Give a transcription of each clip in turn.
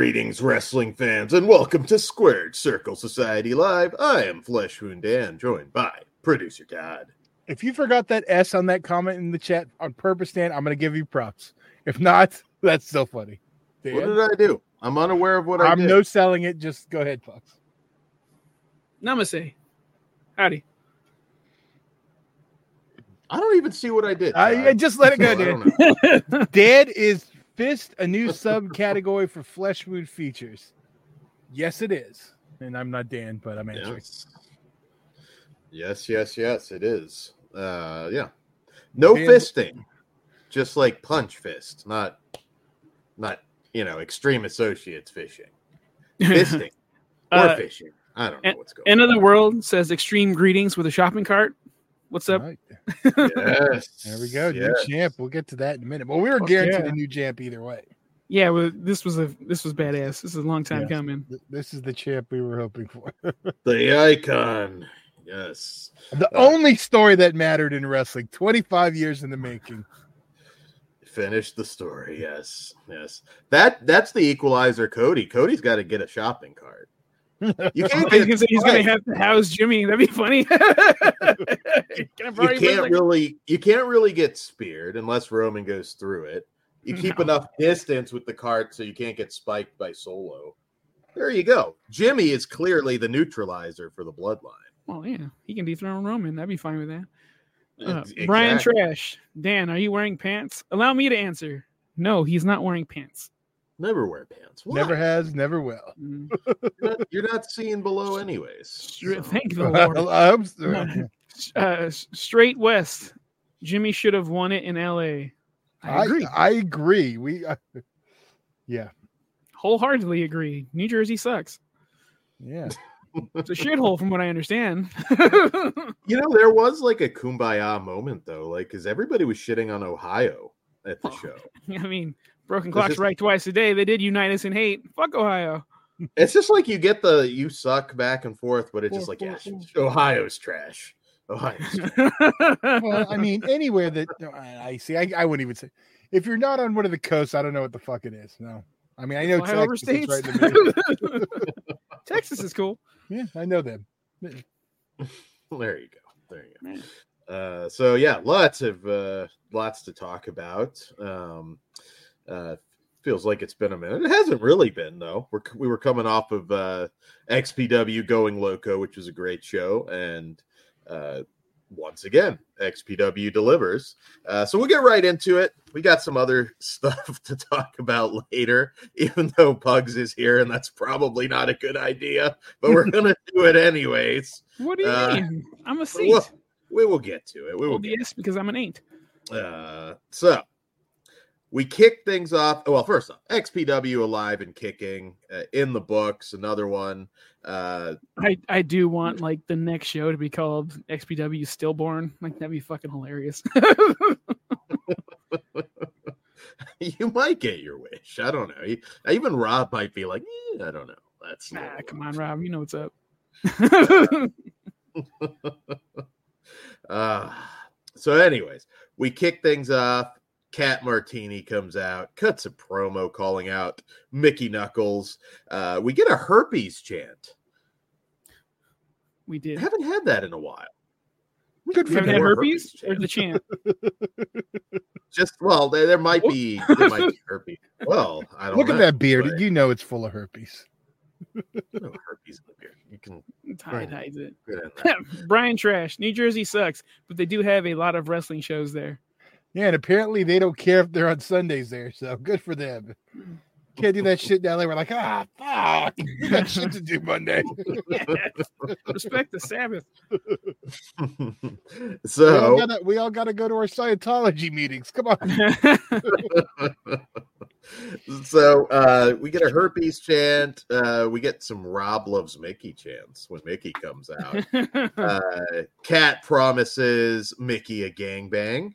Greetings, wrestling fans, and welcome to Squared Circle Society Live. I am Flesh Wound Dan, joined by producer Todd. If you forgot that S on that comment in the chat on purpose, Dan, I'm going to give you props. If not, that's so funny. Dan, What did I do? I'm unaware of what I I'm did. no selling it. Just go ahead, Fox. Namaste. Howdy. I don't even see what I did. I, I just let it go, I Dan. Dan is fist a new subcategory for flesh wound features. Yes, it is. And I'm not Dan, but I'm answering. Yes. yes, yes, yes, it is. Uh, yeah, no Dan- fisting, just like punch fist, not, not you know, extreme associates fishing, fisting or Uh, fishing. I don't know what's going. End of the world says extreme greetings with a shopping cart. What's up? All right, on. Yes, there we go. yes. New champ. We'll get to that in a minute. Well, we were guaranteed yeah. a new champ either way. Yeah, well, this was a this was badass. This is a long time Yes. coming. This is the champ we were hoping for. The icon. Yes. The Uh, only story that mattered in wrestling, 25 years in the making. Finish the story. Yes. Yes. That that's the equalizer, Cody. Cody's got to get a shopping cart. You can't He's get he's gonna have to house Jimmy. That'd be funny. Can you can't really you can't really get speared unless Roman goes through it. You keep No. enough distance with the cart so you can't get spiked by Solo. There you go. Jimmy is clearly the neutralizer for the bloodline. Well, yeah, he can dethrone Roman. That'd be fine with that. Uh, Ex- Brian. Trash, Dan, are you wearing pants? Allow me to answer. No, he's not wearing pants. Never wear pants. Why? Never has, never will. Mm, You're not, you're not seeing below anyways. So- Thank the Lord. I hope so. uh, straight west. Jimmy should have won it in L.A. I agree. I, agree. We, uh, yeah, Wholeheartedly agree. New Jersey sucks. yeah. It's a shithole, from what I understand. You know, there was like a kumbaya moment though, like because everybody was shitting on Ohio at the Oh. show. I mean, broken clocks just- right twice a day. They did unite us in hate. Fuck Ohio. It's just like you get the you suck back and forth, but it's just like yeah, Ohio's trash. Ohio's trash. Well, I mean, anywhere that no, I, I see, I, I wouldn't even say if you're not on one of the coasts, I don't know what the fuck it is. No, I mean, I know Ohio Texas is right in the. Texas is cool. yeah, I know them. there you go. There you go. Uh, so yeah, lots of uh, lots to talk about. Um, uh, feels like it's been a minute. It hasn't really been though. We're we were coming off of uh, XPW Going Loco, which was a great show, and uh, once again, XPW delivers. Uh, so we'll get right into it. We got some other stuff to talk about later, even though Pugs is here, and that's probably not a good idea, but we're gonna do it anyways. What do you Uh, mean? I'm a saint. Well, we will get to it. We will OBS because I'm an ain't. uh, so we kick things off. Well, first off, XPW alive and kicking uh, in the books. Another one. Uh, I, I do want like the next show to be called XPW Stillborn. Like that'd be fucking hilarious. you might get your wish. I don't know. Even Rob might be like, "Eh, I don't know. That's nah, come much." on, Rob. You know what's up. Uh, so, anyways, we kick things off. Kat Martini comes out, cuts a promo calling out Mickie Knuckles. Uh, we get a herpes chant. we I did. haven't had that in a while. Good You for haven't had herpes herpes or the chant? Just well, there, there might be there might be herpes. Well, I don't Look know, at that beard. but- You know it's full of herpes. No herpes in the beard. You can Tide hides it. get in there. Brian Trash. New Jersey sucks, but they do have a lot of wrestling shows there. Yeah, and apparently they don't care if they're on Sundays there. So good for them. Can't do that shit down there. We're like, ah, fuck. We got shit to do Monday. Respect the Sabbath. we, all so gotta, we all got to go to our Scientology meetings. Come on. so uh we get a herpes chant. Uh we get some Rob loves Mickie chants when Mickie comes out. uh Kat promises Mickie a gangbang.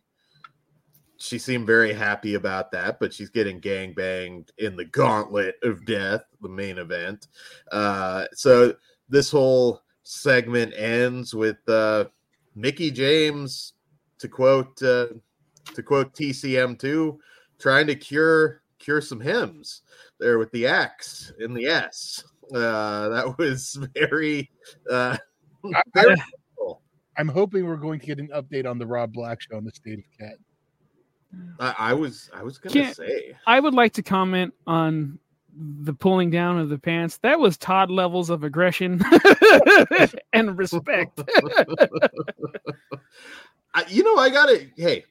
She seemed very happy about that, but she's getting gang banged in the gauntlet of death, the main event. Uh so this whole segment ends with uh Mickey James to quote uh to quote TCM2 trying to cure cure some hymns there with the X in the S. Uh, that was very. Uh, I, I'm hoping we're going to get an update on the Rob Black show on the state of cat. I, I was I was gonna Can't- say I would like to comment on the pulling down of the pants. That was Todd levels of aggression and respect. I, you know I got to Hey,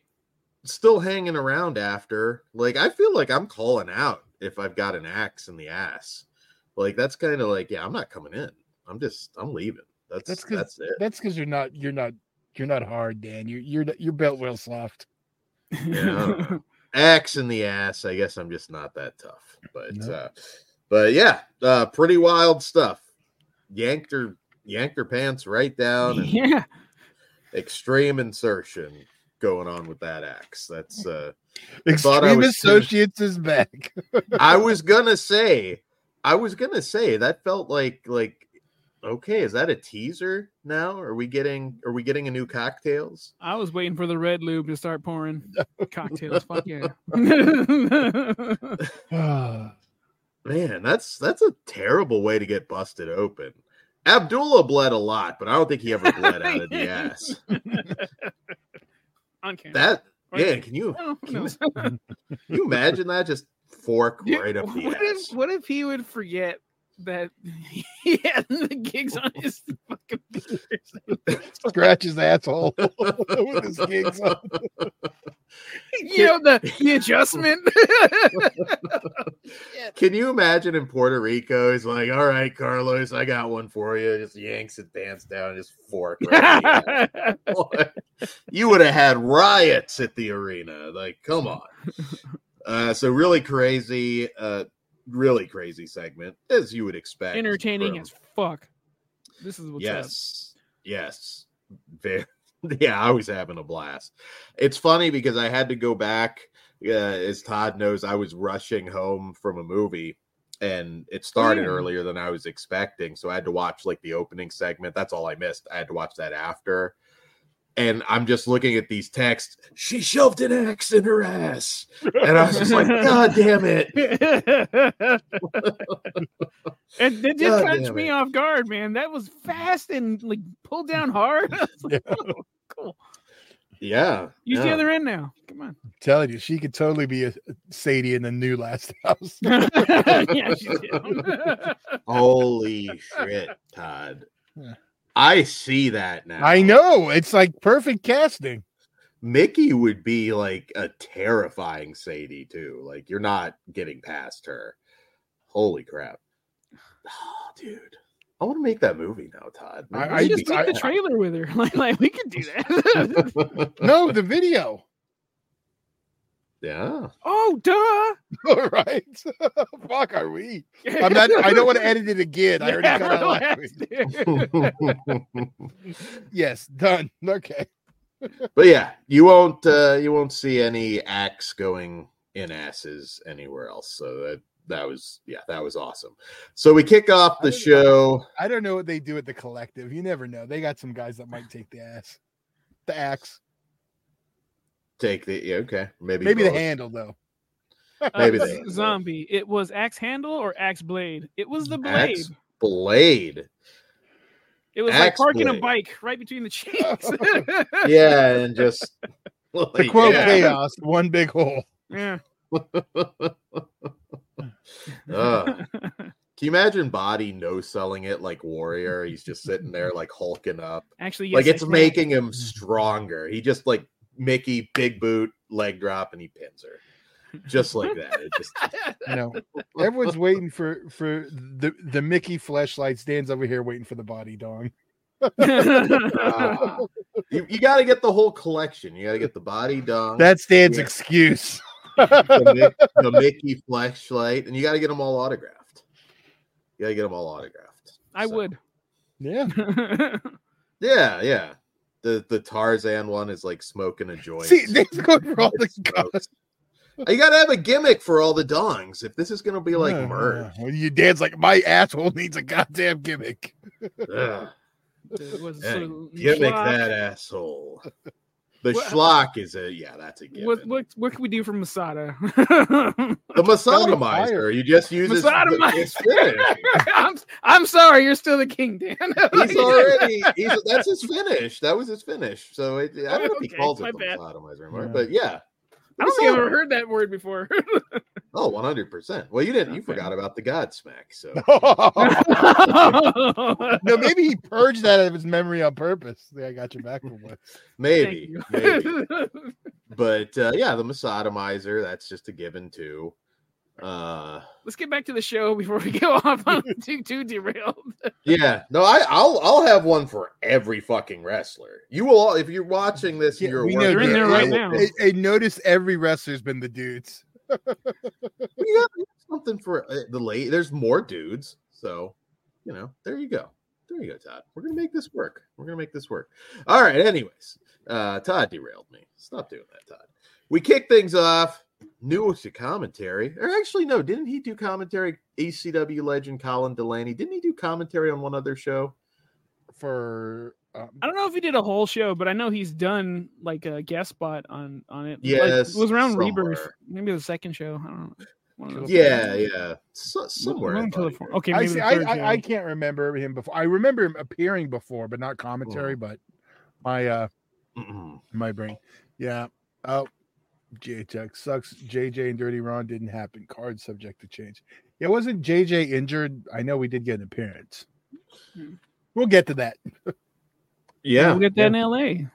still hanging around after. Like I feel like I'm calling out if I've got an axe in the ass. Like that's kind of like yeah, I'm not coming in. I'm just I'm leaving. That's That's that's, 'cause- it. That's because you're not you're not you're not hard, Dan. You're you're you're built real soft. Yeah. axe in the ass. I guess I'm just not that tough. But No. uh but yeah, uh pretty wild stuff. Yanked her yanked her pants right down and yeah. extreme insertion going on with that axe. That's uh Extreme was- Associates is back. I was gonna say I was gonna say that felt like like okay, is that a teaser now? Are we getting are we getting a new cocktails? I was waiting for the red lube to start pouring cocktails. Fuck yeah. Man, that's that's a terrible way to get busted open. Abdullah bled a lot, but I don't think he ever bled out of the ass. On camera. That Or- yeah, can you can you, can you imagine that? Just fork Dude, right up the what ass. if what if he would forget that he had the gigs on his fucking fingers? Scratch his asshole with his gigs on. you know the the adjustment. Can you imagine in Puerto Rico? He's like, "All right, Carlos, I got one for you." Just yanks it pants down, just fork. Right in the ass. you would have had riots at the arena. Like, come on. Uh, so really crazy, uh, really crazy segment, as you would expect. Entertaining from- as fuck. This is what's up. yes, yes, Very, yeah. I was having a blast. It's funny because I had to go back. Uh, as Todd knows, I was rushing home from a movie, and it started earlier than I was expecting. So I had to watch like the opening segment. That's all I missed. I had to watch that after. And I'm just looking at these texts. She shoved an axe in her ass, and I was just like, "God damn it!" it, it did God catch me off guard, man. That was fast and like pulled down hard. Like, Yeah. "Oh, cool. Yeah, Use the other end now. Come on. telling you, she could totally be a Sadie in the new Last House. yeah, she did. Holy shit, Todd. Yeah. I see that now. I know it's like perfect casting. Mickie would be like a terrifying Sadie too. Like you're not getting past her. Holy crap. Oh, dude. I want to make that movie now, Todd. I- We I just I- make the trailer with her. Like, like we could do that. No, the video. Yeah. oh, duh. All right. Fuck are we? I'm not I don't want to edit it again. I already Yeah, cut out last week. Yes, done. Okay. but yeah, you won't uh you won't see any axe going in asses anywhere else. So that that was yeah, that was awesome. So we kick off the don't know. show. I don't know what they do at the collective. You never know. They got some guys that might take the ass. The axe. Take the yeah, okay. Maybe Maybe the handle though. Maybe Uh, they- zombie. It was axe handle or axe blade. It was the blade. Axe blade. It was like axe parking a bike right between the cheeks. Yeah, and just To quote yeah. chaos, one big hole. yeah. Ugh. Can you imagine Body no selling it like Warrior? He's just sitting there like hulking up. Actually, yes, like it's making him stronger. He just like Mickie big boot, leg drop, and he pins her. Just like that. It just You know, everyone's waiting for for the the Mickie fleshlight stands over here waiting for the body dong. ah. you, you gotta get the whole collection. You gotta get the body dong, That's Dan's Yeah. excuse. the, the Mickie flashlight, and you gotta get them all autographed. You gotta get them all autographed. I So- would. Yeah. Yeah, yeah. The the Tarzan one is like smoking a joint. See, Dan's going for all the It smokes. You gotta have a gimmick for all the dongs. If this is gonna be like Uh, merged, Well, you Dan's like my asshole needs a goddamn gimmick. Ugh. It was Yeah, sort of gimmick schlock. that asshole. The What- Shlak is a yeah, that's a given. What what what can we do for Masada? the Masatomizer, you just use his, Masatomizer. his. I'm I'm sorry, you're still the king, Dan. He's already he's that's his finish. That was his finish. So it, I don't know if he Okay, calls it the bad. Anymore, Yeah. but yeah. I don't think I've Masato- ever heard that word before. Oh, 100 percent. Well, you didn't. You Okay. forgot about the Godsmack. So no, maybe he purged that out of his memory on purpose. Yeah, I got you back for once. maybe, maybe. But uh, yeah, the Masatomizer. That's just a given too. Uh, Let's get back to the show before we go off on too too derailed. yeah. No, I, I'll I'll have one for every fucking wrestler. You will all if you're watching this. Yeah, you're we know You're in there right any- now. I, I notice every wrestler's been the dudes. We got something for uh, the late. There's more dudes, so you know. There you go. There you go, Todd. We're gonna make this work. We're gonna make this work. All right. Anyways, uh, Todd derailed me. Stop doing that, Todd. We kick things off. New to commentary, or actually, no, didn't he do commentary? ECW legend Colin Delaney. Didn't he do commentary on one other show? For um, I don't know if he did a whole show, but I know he's done like a guest spot on on it. Like, Yes, it was around Rebirth, maybe the second show. I don't know. One of those. Yeah, yeah, so, somewhere. Room I to the thought fo- he- Okay, I, maybe see, I, I, I can't remember him before. I remember him appearing before, but not commentary. But my uh Mm-mm. my brain, yeah. Oh, JHX sucks. JJ and Dirty Ron didn't happen. Card subject to change. Yeah, wasn't JJ injured? I know we did get an appearance. Hmm. We'll get to that. Yeah, we'll get that in L.A.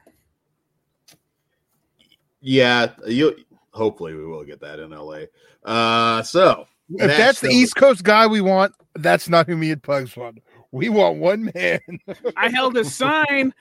Yeah, you. Hopefully, we will get that in LA. Uh, so If Match that's the number- East Coast guy we want, that's not who me and Pugs want. We want one man. I held a sign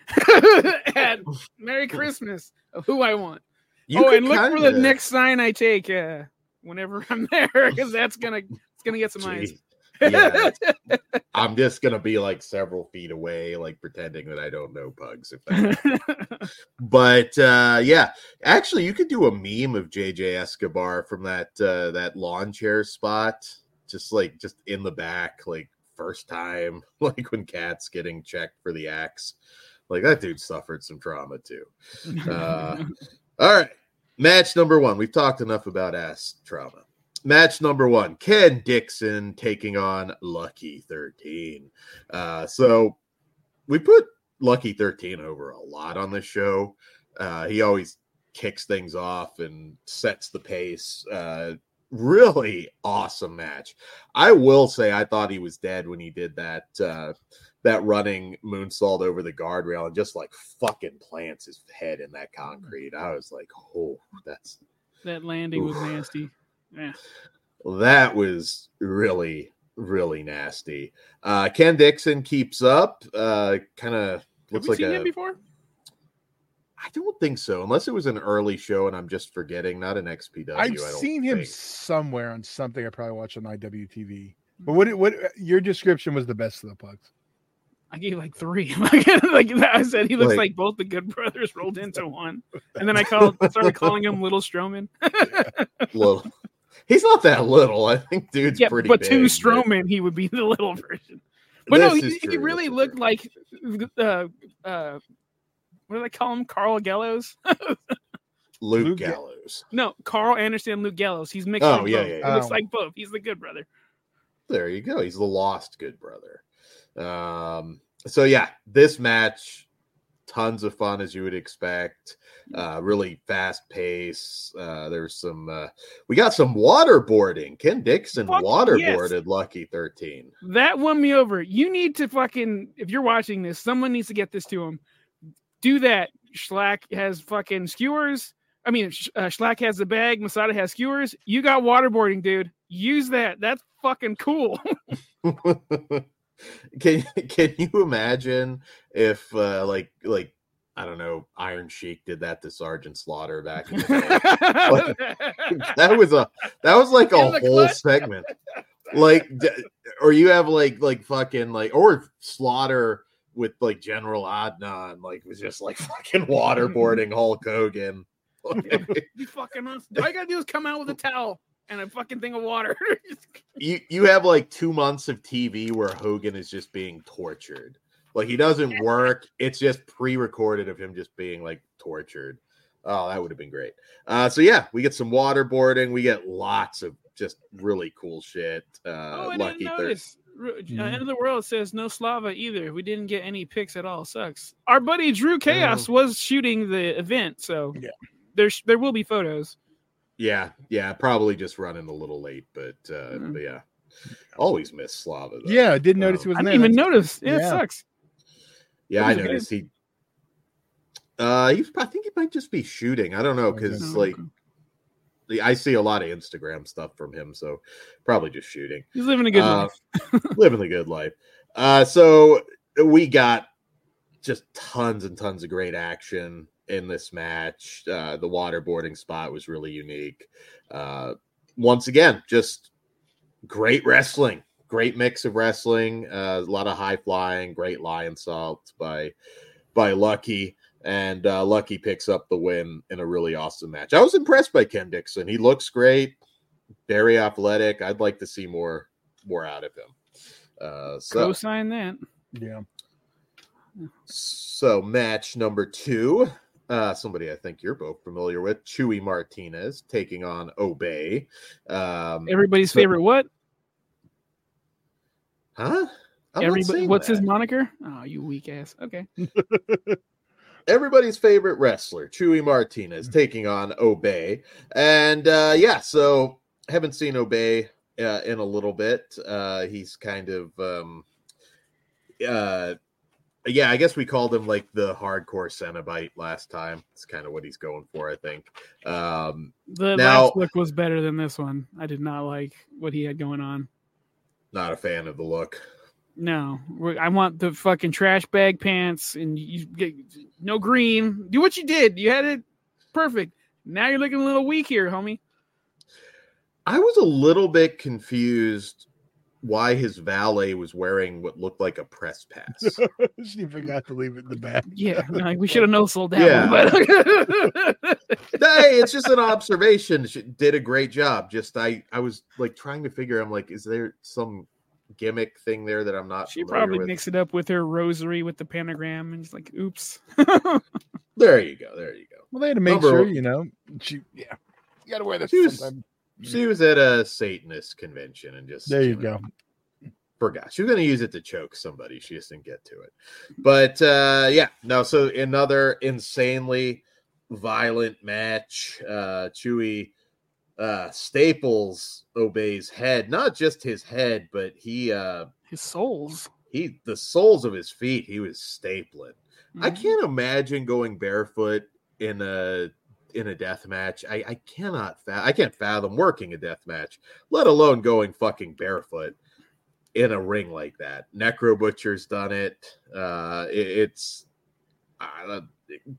at Merry Christmas of who I want. You oh, and look for the next sign I take uh, whenever I'm there, because that's gonna it's gonna get some eyes. Yeah, I'm just gonna be like several feet away, like pretending that I don't know pugs. If that, but uh, yeah, actually, you could do a meme of JJ Escobar from that uh, that lawn chair spot, just like just in the back, like first time, like when Kat's getting checked for the axe. Like that dude suffered some trauma too. Uh, All right. Match number one. We've talked enough about ass trauma. Match number one Ken Dixon taking on Lucky 13. Uh, so we put Lucky 13 over a lot on this show. Uh, he always kicks things off and sets the pace. Uh, really awesome match. I will say I thought he was dead when he did that uh, that running moonsault over the guardrail and just like fucking plants his head in that concrete. I was like, oh, that's that landing was nasty. Yeah. that was really really nasty. Uh, Ken Dixon keeps up. Uh, kind of Have looks we like seen a. him before? I don't think so, unless it was an early show and I'm just forgetting. Not an XPW. I've I don't seen him think. somewhere on something I probably watched on IWTV. But what what your description was the best of the pugs. I gave like three. like I said, he looks Like- like, both the Good Brothers rolled into one. And then I called, started calling him Little Strowman. little. He's not that little. I think dude's yeah, pretty but big. to but Strowman, he would be the little version. But no, he, he really this looked like uh, uh, what do they call him? Carl Gallows? Luke, Luke Gallows. no, Karl Anderson, Luke Gallows. He's mixed. Oh, with yeah, both. yeah, He yeah. looks like both. He's the good brother. There you go. He's the lost good brother. Um, so yeah, this match, tons of fun as you would expect. Uh, really fast pace. Uh, there's some. Uh, we got some waterboarding. Ken Dixon Fuck waterboarded Lucky Thirteen. That won me over. You need to fucking if you're watching this, someone needs to get this to him. Do that. Shlak has fucking skewers. I mean, uh, Shlak has the bag. Masada has skewers. You got waterboarding, dude. Use that. That's fucking cool. can Can you imagine if uh, like like I don't know Iron Sheik did that to Sergeant Slaughter back in the day? that was a that was like a whole clutch. segment like or you have like like fucking like or slaughter with like general adnan like was just like fucking waterboarding hulk hogan you fucking awesome. All I gotta do is come out with a towel and a fucking thing of water. you you have like two months of tv where hogan is just being tortured like he doesn't work it's just pre-recorded of him just being like tortured Oh, that would have been great. Uh, so yeah, we get some waterboarding. We get lots of just really cool shit. Uh, oh, I lucky didn't thir- notice. R- uh. End of the world says no Slava either. We didn't get any pics at all. Sucks. Our buddy Drew Chaos was shooting the event, so Yeah. there's there will be photos. Yeah, yeah, probably just running a little late, but uh, Mm. but yeah, always miss Slava. Though. Yeah, I didn't notice Um, he was I didn't there. even That's- notice. Yeah, yeah. it sucks. yeah, I Who's it noticed he. Uh, he's, I think he might just be shooting. I don't know because Oh, like okay. I see a lot of Instagram stuff from him, so probably just shooting. he's living a good Uh, life. living the good life. Uh, so we got just tons and tons of great action in this match. Uh, the waterboarding spot was really unique. Uh, once again, just great wrestling, great mix of wrestling, uh, a lot of high flying, great lionsault by by Lucky. And uh, Lucky picks up the win in a really awesome match. I was impressed by Ken Dixon. He looks great, very athletic. I'd like to see more more out of him. Uh, so Co-sign that. Yeah. so match number two. Uh, somebody I think you're both familiar with, Chewy Martinez taking on Obey. Um, Everybody's so- favorite what? huh? I'm Everybody. saying What's his moniker? Oh, you weak ass. Okay. everybody's favorite wrestler, Chewy Martinez, taking on Obey. And uh, yeah, so haven't seen Obey uh, in a little bit. Uh, he's kind of, um, uh, yeah, I guess we called him like the hardcore Cenobite last time. It's kind of what he's going for, I think. Um, The Now- last look was better than this one. I did not like what he had going on. not a fan of the look. No, I want the fucking trash bag pants and you get no green. Do what you did. You had it perfect. Now you're looking a little weak here, homie. I was a little bit confused why his valet was wearing what looked like a press pass. she forgot to leave it in the back. Yeah, like we should have no sold that Yeah. one. But hey, it's just an observation. She did a great job. Just I, I was like trying to figure. I'm like, is there some gimmick thing there that I'm not? she probably with? mixed it up with her rosary with the pentagram and just like, oops. There you go. There you go. Well, they had to make Number- sure, you know, she, yeah, you got to wear this She was- sometime. She was at a Satanist convention and just There you know, go. forgot she was going to use it to choke somebody. She just didn't get to it. But uh yeah, no. So another insanely violent match. Uh Chewy uh Staples obeys head, not just his head, but he uh His souls. he the soles of his feet he was stapling. I Mhm. can't imagine going barefoot in a in a death match. I, I cannot fa- I can't fathom working a death match, let alone going fucking barefoot in a ring like that. Necro Butcher's done it. Uh, it- it's uh,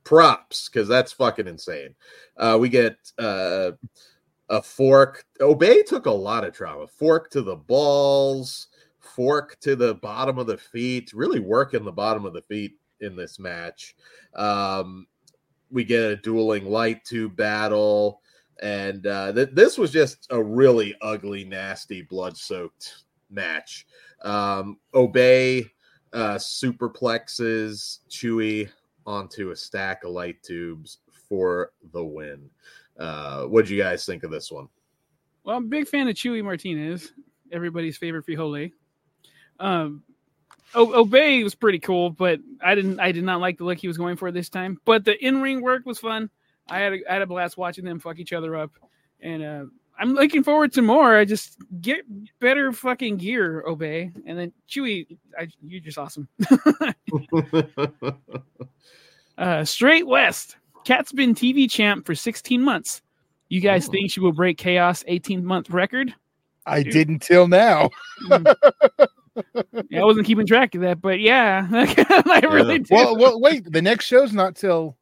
props because that's fucking insane. Uh, we get uh, a fork. Obey took a lot of trauma. Fork to the balls, fork to the bottom of the feet. Really working the bottom of the feet in this match. Um, we get a dueling light tube battle, and uh, th- this was just a really ugly, nasty, blood-soaked match. Um, Obey uh, superplexes Chewy onto a stack of light tubes for the win. Uh, what do you guys think of this one? Well, I'm a big fan of Chewy Martinez, everybody's favorite frijole. Um, o- Obey was pretty cool, but I didn't. I did not like the look he was going for this time. But the in ring work was fun. I had a, I had a blast watching them fuck each other up, and uh, I'm looking forward to more. I just get better fucking gear, Obey, and then Chewy. I, you're just awesome. Uh, Straight West. Kat's been TV champ for 16 months. You guys Oh. think she will break Chaos 18 month record? I didn't till now. Yeah, I wasn't keeping track of that, but yeah, I really do. Well, well, wait. The next show's not till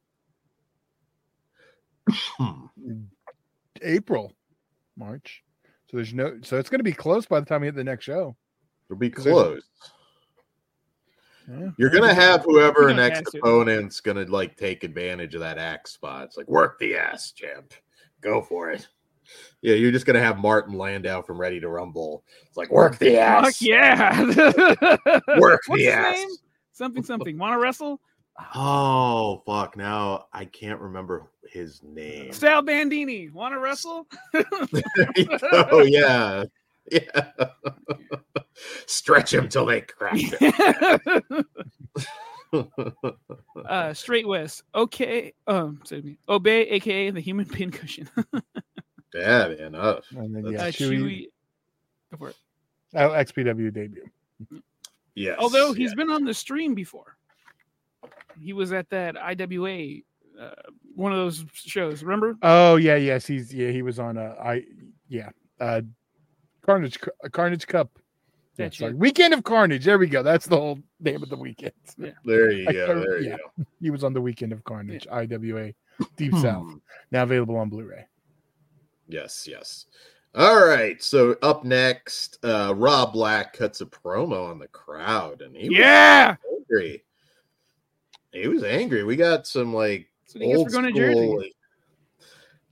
hmm. April, March. So there's no. So it's going to be close by the time we hit the next show. It'll be there's- close. Yeah. You're gonna have whoever We're an gonna next opponent's gonna like take advantage of that axe spot. It's like work the ass, champ. Go for it. Yeah, you're just gonna have Martin Landau from Ready to Rumble. It's like work the Fuck ass. yeah. Work What's the his ass. name? Something, something. Want to wrestle? Oh fuck! Now I can't remember his name. Sal Bandini, want to wrestle? oh yeah, yeah. Stretch him till they crack. uh, Straight West. Okay. Um, excuse me. Obey, aka the human pincushion. Yeah, man. Uh, And then That's- yeah, uh, Chewy, Chewy. Go for it. oh, XPW debut. yes. Although he's yeah. been on the stream before. He was at that IWA, uh, one of those shows. Remember? Oh yeah, yes, he's yeah, he was on uh I yeah. Uh Carnage uh, Carnage Cup. Yeah, That's sorry. it. Weekend of Carnage. There we go. That's the whole name of the weekend. There you I go. can't- There you yeah. go. He was on the Weekend of Carnage, IWA Deep South. Hmm. Now available on Blu-ray. Yes, yes. All right. So up next, uh Rob Black cuts a promo on the crowd, and he Yeah. was angry. He was angry. We got some like So old going school. Jersey. like-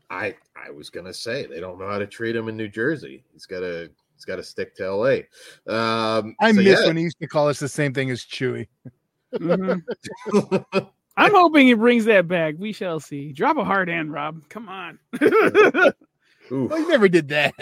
I I was gonna say they don't know how to treat him in New Jersey. He's gotta he's gotta stick to LA. Um I so miss yeah. when he used to call us the same thing as Chewy. Mhm. I'm hoping he brings that back. We shall see. Drop a hard end, Rob. Come on. Oof. Well, he never did that.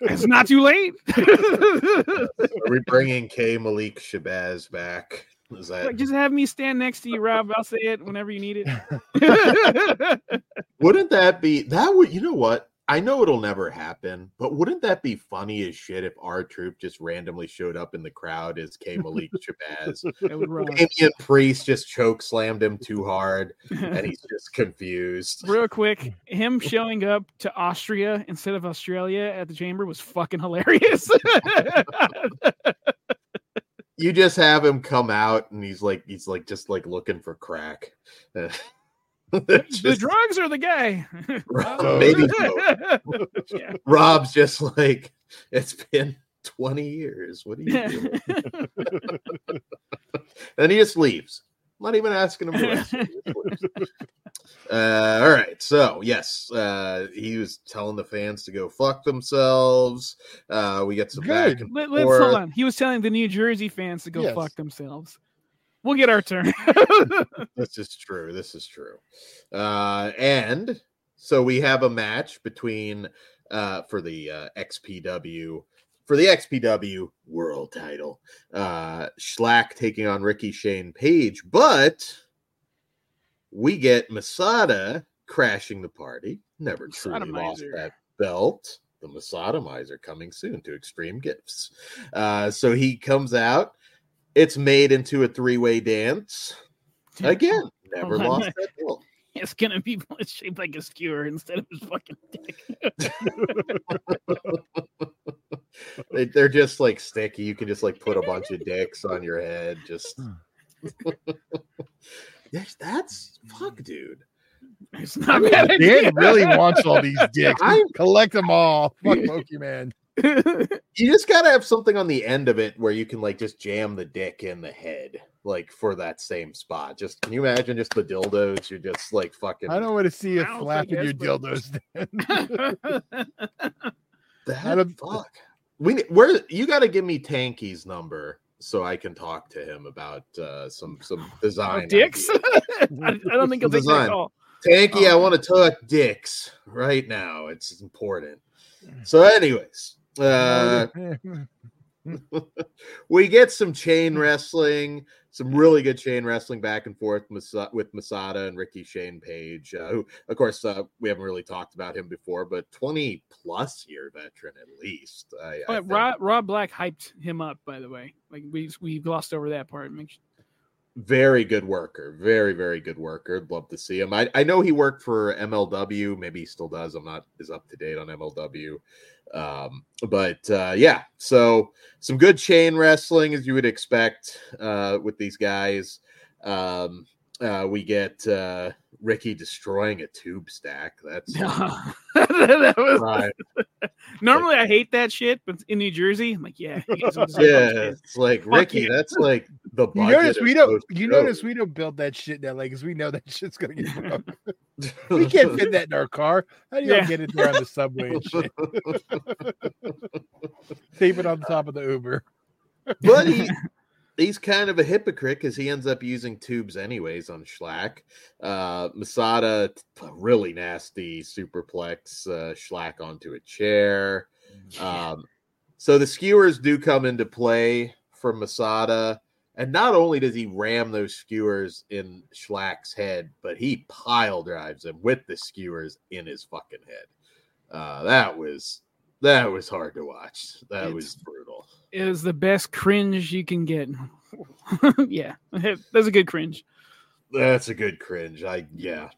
it's not too late. Are we bringing K Malik Shabazz back? Is that Like, just have me stand next to you, Rob. I'll say it whenever you need it. Wouldn't that be that would you know what? I know it'll never happen, but wouldn't that be funny as shit if our troop just randomly showed up in the crowd as K Malik Shabazz? That would. Damian Priest just choke slammed him too hard and he's just confused. Real quick, him showing up to Austria instead of Australia at the chamber was fucking hilarious. You just have him come out and he's like he's like just like looking for crack. the drugs or the guy? Maybe both. Yeah. Rob's just like it's been 20 years. What are you doing? then he just leaves. Not even asking him to wrestle. He just leaves. Uh, all right. So, yes, uh, he was telling the fans to go fuck themselves. Uh, we get some Good. back and Let, us forth. hold on. He was telling the New Jersey fans to go Yes. fuck themselves. We'll get our turn. This is true. This is true. Uh, and so we have a match between uh, for the uh, XPW for the XPW World Title. Uh, Shlak taking on Ricky Shane Page, but we get Masada crashing the party. Never truly lost that belt. The Masada Miser coming soon to Extreme Gifts. Uh, so he comes out. It's made into a three-way dance again. Oh never Hold lost that belt. It's gonna be shaped like a skewer instead of his fucking dick. They, they're just like sticky. You can just like put a bunch of dicks on your head. Just yes, that's fuck, dude. It's not a bad Dan really wants all these dicks. I- Collect them all. Fuck Pokemon. You just gotta have something on the end of it where you can like just jam the dick in the head, like for that same spot. Just can you imagine just the dildos? You're just like fucking. I don't want to see you I flapping your that's- dildos. that I don't- fuck. We where you got to give me Tanky's number so I can talk to him about uh, some some design Oh, dicks? I, I don't think he'll take that Design. call. Tanky, I Oh. want to talk dicks right now. It's important. So, anyways, uh, we get some chain wrestling, some really good chain wrestling back and forth with Masada and Ricky Shane Page, uh, who, of course, uh, we haven't really talked about him before, but 20 plus year veteran at least. I, I But think. Rob, Rob Black hyped him up, by the way. Like we we glossed over that part. Make sure- very good worker very very good worker love to see him. I, I know he worked for mlw maybe he still does i'm not as up to date on mlw um, but uh, yeah so some good chain wrestling as you would expect uh, with these guys um, uh, we get uh, ricky destroying a tube stack that's that was, right. normally I hate that shit, but in New Jersey, I'm like, yeah, you guys are yeah it's like ricky yeah. that's like the You notice we don't. those You notice shows. we don't build that shit now, like, because we know that shit's gonna get broke. we can't fit that in our car. How do you Yeah. get it there on the subway and shit? Tape it on the top of the Uber. but he he's kind of a hypocrite because he ends up using tubes anyways on Shlak. Uh, Masada, really nasty superplex uh, Shlak onto a chair. Um, so the skewers do come into play for Masada. And not only does he ram those skewers in Shlak's head, but he pile drives him with the skewers in his fucking head. Uh, that was that was hard to watch. That It's- was brutal. It was the best cringe you can get. yeah, that's a good cringe. That's a good cringe. I yeah.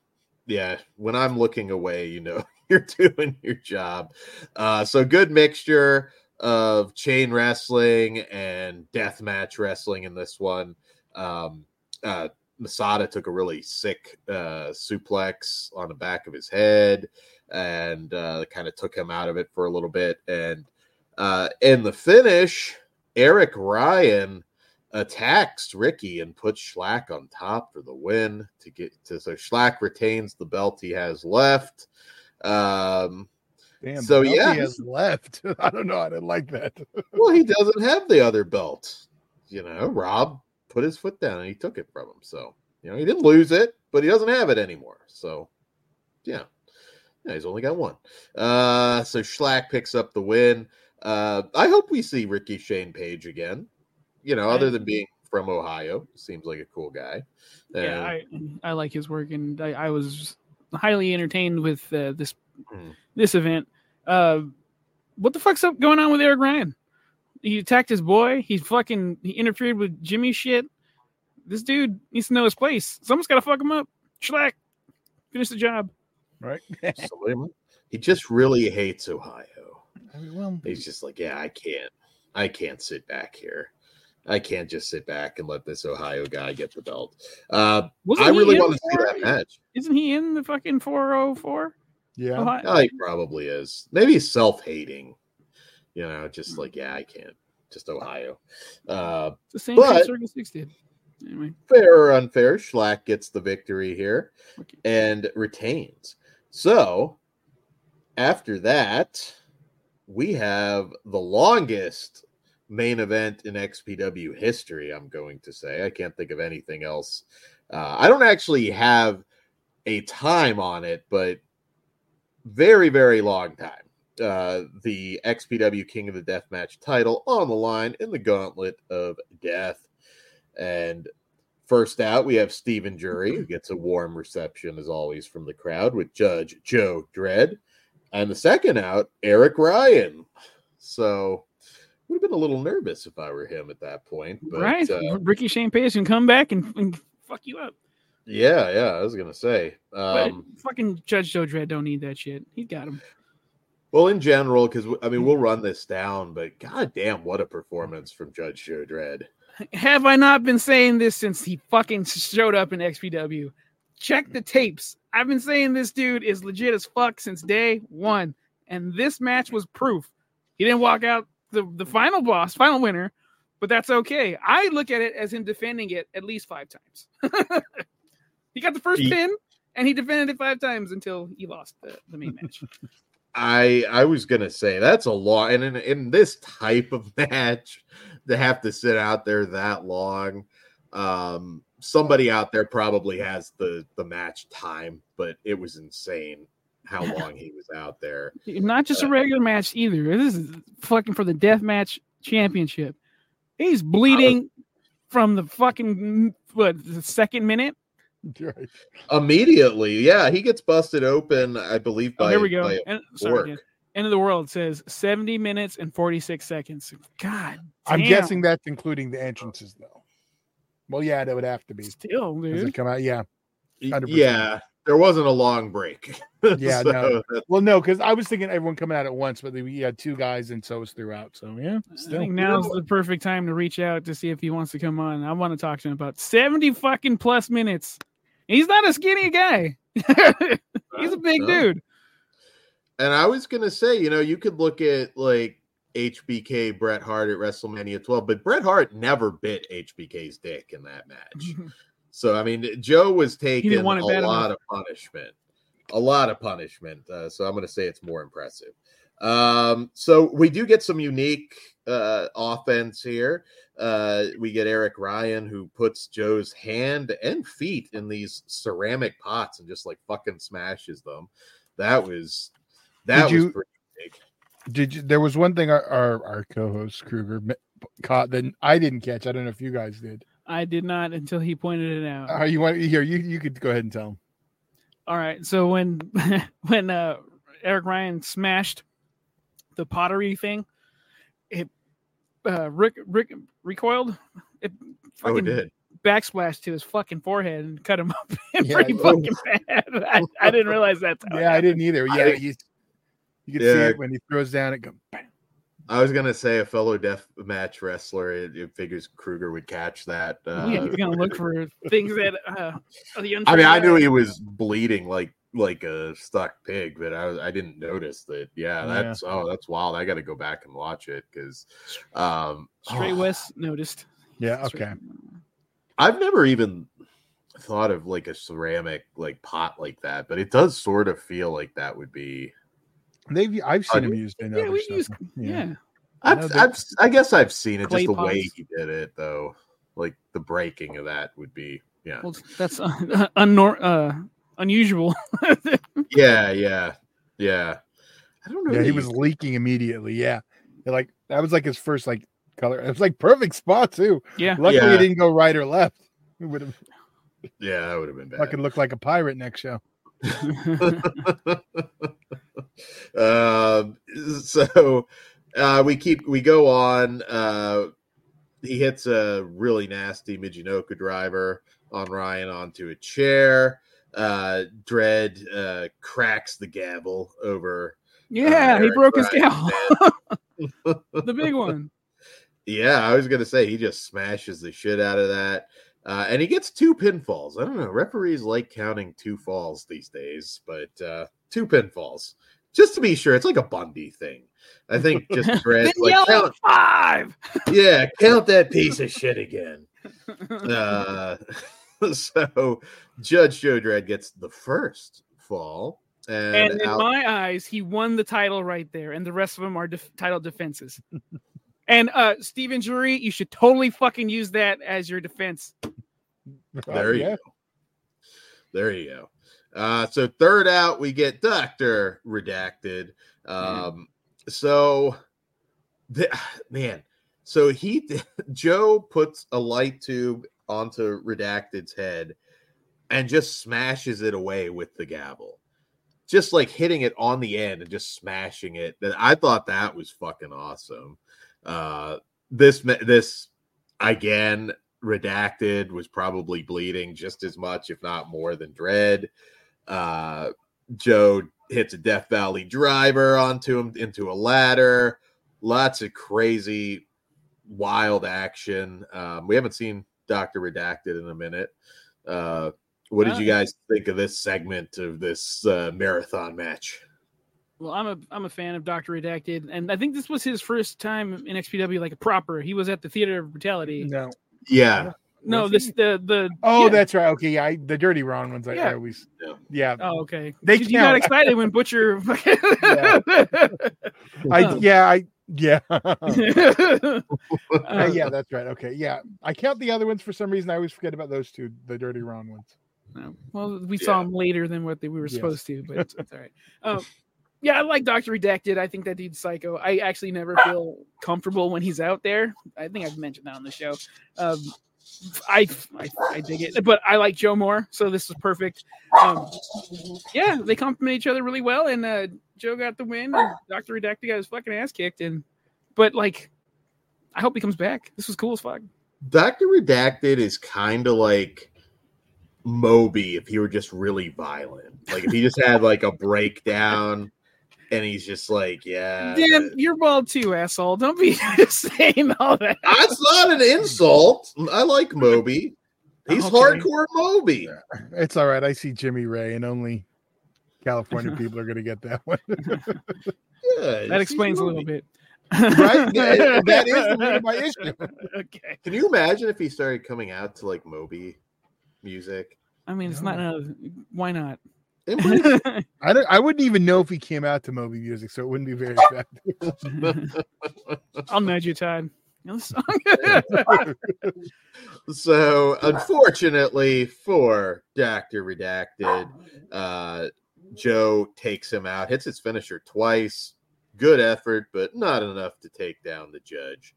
Yeah. When I'm looking away, you know you're doing your job. Uh so good mixture of chain wrestling and death match wrestling in this one. Um uh Masada took a really sick uh suplex on the back of his head and uh kind of took him out of it for a little bit. And uh in the finish, Eric Ryan attacks Ricky and puts Shlak on top for the win to get to so Shlak retains the belt he has left. Um Damn. So, yeah. he has left. I don't know. I didn't like that. well he doesn't have the other belt. You know, Rob put his foot down and he took it from him. So, you know, he didn't lose it, but he doesn't have it anymore. So, yeah. Yeah, he's only got one. Uh so Shlak picks up the win. Uh I hope we see Ricky Shane Page again. You know, other than being from Ohio, seems like a cool guy. Yeah, And- I I like his work, and I, I was highly entertained with uh, this Mhm. this event. Uh, what the fuck's up going on with Eric Ryan? He attacked his boy. He fucking he interfered with Jimmy shit. This dude needs to know his place. Someone's got to fuck him up. Shlak, finish the job. Right. Somebody he just really hates Ohio. I mean, well, He's just like, yeah, I can't, I can't sit back here. I can't just sit back and let this Ohio guy get the belt. Uh, I really want to see that match. Isn't he in the fucking 404? yeah. Ohio? Oh, he probably is. Maybe he's self-hating. You know, just like, yeah, I can't. Just Ohio. Uh, It's the same But- thing Circle Six did. Anyway, fair or unfair, Shlak gets the victory here Okay. and retains. So after that, we have the longest main event in XPW history. I'm going to say I can't think of anything else. Uh, I don't actually have a time on it, but very, very long time. Uh, the XPW King of the Deathmatch title on the line in the Gauntlet of Death. And first out, we have Stephen Jury, who gets a warm reception as always from the crowd with Judge Joe Dred. And the second out, Eric Ryan. So would have been a little nervous if I were him at that point. But right? uh, Ricky Shane Page can come back and, and fuck you up. yeah, yeah, I was gonna say. Um, fucking Judge Joe Dred don't need that shit. He got him. well, in general, because I mean, we'll run this down, but goddamn, what a performance from Judge Joe Dred. Have I not been saying this since he fucking showed up in XPW? Check the tapes. I've been saying this dude is legit as fuck since day one. And this match was proof. He didn't walk out the, the final boss, final winner, but that's okay. I look at it as him defending it at least five times. he got the first He- pin and he defended it five times until he lost the, the main match. I I was gonna say that's a lot, and in, in this type of match, to have to sit out there that long, um, somebody out there probably has the the match time, but it was insane how long he was out there. Not just a regular match either. This is fucking for the death match championship. He's bleeding from the fucking what the second minute. Immediately, yeah, he gets busted open, I believe. By, Oh, here we go. by And, sorry, fork. again. End of the world says 70 minutes and 46 seconds. God, I'm guessing that's including the entrances, though. Well, yeah, that would have to be. still, Does it dude. come out? Yeah. 100%. Yeah, there wasn't a long break. Yeah, So, no. Well, no, because I was thinking everyone coming out at once, but we had two guys, and so it was throughout. So yeah, I think now's the perfect time to reach out to see if he wants to come on. I want to talk to him about 70 fucking plus minutes. He's not a skinny guy. He's a big No. dude. And I was gonna say, you know, you could look at like HBK Bret Hart at WrestleMania 12, but Bret Hart never bit HBK's dick in that match. So I mean, Joe was taking a want it bad lot enough. of punishment, a lot of punishment. Uh, so I'm going to say it's more impressive. Um, so we do get some unique uh, offense here. Uh, we get Eric Ryan who puts Joe's hand and feet in these ceramic pots and just like fucking smashes them. That was that Did was you- pretty big. Did you? There was one thing our our, our co-host Kruger caught that I didn't catch. I don't know if you guys did. I did not until he pointed it out. Uh, you want here? You you could go ahead and tell him. All right. So when when uh Eric Ryan smashed the pottery thing, it uh Rick Rick recoiled. It Oh, fucking it did. backsplash to his fucking forehead and cut him up Yeah, pretty fucking bad. I, I didn't realize that. Yeah, I didn't either. Yeah, didn't- you, can could see it when he throws down. It go. bam. I was gonna say a fellow death match wrestler. It, it figures Kruger would catch that. Uh, yeah, you're gonna look for things that uh, are the I mean, I knew he was bleeding like like a stuck pig, but I I didn't notice that. Yeah, Yeah. that's oh, that's wild. I got to go back and watch it because um, Straight oh, West noticed. Yeah. Straight- Okay. I've never even thought of like a ceramic like pot like that, but it does sort of feel like that would be. They've I've seen him used in Yeah, other we stuff. use Yeah. yeah. I know I've, I've I guess I've seen it just the way he did it though. Like the breaking of that would be yeah Well, that's uh, unnor- uh, unusual. yeah yeah yeah. I don't know. Yeah, he you- was leaking immediately. Yeah, And, like that was like his first like color. It was like perfect spot too. yeah. Luckily, Yeah. it didn't go right or left. It would have Yeah, that would have been bad. I could look like a pirate next show. um, so uh, we keep we go on. Uh, he hits a really nasty Michinoku driver on Ryan onto a chair. Uh, Dred uh, cracks the gavel over. yeah, he Eric broke his Ryan. cow. the big one. Yeah, I was gonna say he just smashes the shit out of that. Uh, and he gets two pinfalls. I don't know. Referees like counting two falls these days, but uh, two pinfalls. Just to be sure, it's like a Bundy thing. I think just Dred, Then like, count, five. yeah, count that piece of shit again. Uh, so Judge Joe Dred gets the first fall, and, and in out- my eyes, he won the title right there, and the rest of them are def- title defenses. and uh Steven Jury, you should totally fucking use that as your defense. There you yeah. go. There you go. Uh, so third out, we get Doctor Redacted. Um, so the, man, so he Joe puts a light tube onto Redacted's head and just smashes it away with the gavel, just like hitting it on the end and just smashing it. That I thought that was fucking awesome. Uh, this this again redacted was probably bleeding just as much if not more than Dred uh joe hits a death valley driver onto him into a ladder. Lots of crazy wild action. Um we haven't seen dr redacted in a minute. Uh what did you guys think of this segment of this uh, marathon match? Well, I'm a I'm a fan of Doctor Redacted, and I think this was his first time in XPW like a proper. He was at the Theater of Brutality. No. yeah No, Was this he? the the Oh, yeah. that's right. Okay, yeah, I, the dirty Ron ones. I, I always. Yeah. Yeah. Oh, okay. They They you got count. excited when Butcher. I Oh. yeah I yeah. Uh, Uh, yeah, that's right. Okay, yeah. I count the other ones for some reason. I always forget about those two, the dirty Ron ones. No. Well, we saw Yeah. him later than what they, we were Yes. supposed to, but it's, it's all right. Um, yeah, I like Doctor Redacted. I think that dude's psycho. I actually never feel comfortable when he's out there. I think I've mentioned that on the show. Um, I, I I dig it, but I like Joe more, so this is perfect. Um, yeah, they complement each other really well, and uh, Joe got the win, and Doctor Redacted got his fucking ass kicked, and but like, I hope he comes back. This was cool as fuck. Dr. Redacted is kind of like Moby if he were just really violent. Like if he just had like a breakdown and he's just like, yeah. Dan, you're bald too, asshole. Don't be saying all that. That's not an insult. I like Moby. He's Okay. hardcore Moby. It's all right. I see Jimmy Ray, and only California people are going to get that one. Yeah, That explains a little bit. Right? That- that is the root of my issue. Okay. Can you imagine if he started coming out to like Moby music? I mean, it's not. Uh, why not? Embrace I don't. I wouldn't even know if he came out to Moby Music, so it wouldn't be very effective. I'll nudge you, Todd. You song? so unfortunately for Doctor Redacted, uh, Joe takes him out, hits his finisher twice. Good effort, but not enough to take down the judge.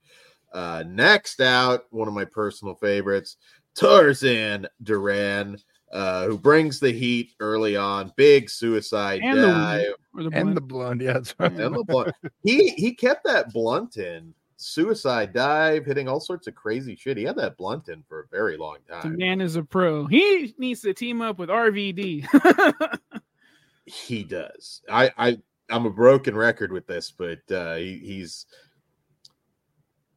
Uh, next out, one of my personal favorites, Tarzan Duran, uh, who brings the heat early on. Big suicide And the- dive. Or the and blunt. the blonde, yeah, that's right. and the blunt. He he kept that blunt in. Suicide dive, hitting all sorts of crazy shit. He had that blunt in for a very long the time. man is a pro. He needs to team up with RVD. He does. I I I'm a broken record with this, but uh, he, he's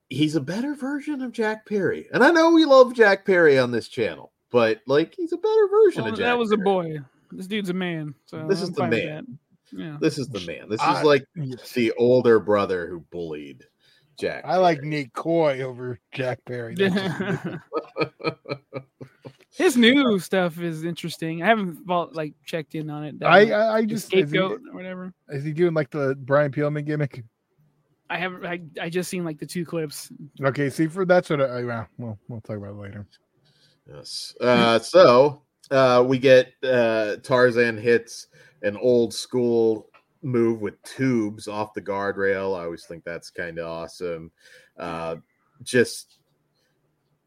he's a better version of Jack Perry. And I know we love Jack Perry on this channel, but like he's a better version Well, of Jack. that was a boy. This dude's a man. So This is I'm the man. Yeah. This is the man. This is like Yes. the older brother who bullied Jack. I like Perry. Nate Coy over Jack Perry. That's His new stuff is interesting. I haven't vol- like checked in on it. That I. I, I just is he, scapegoat or whatever. is he doing like the Brian Pillman gimmick? I haven't. I, I just seen like the two clips. Okay, see for that's what I well, well we'll talk about it later. Yes. Uh, so uh, we get uh, Tarzan hits an old school move with tubes off the guardrail. I always think that's kind of awesome. Uh, just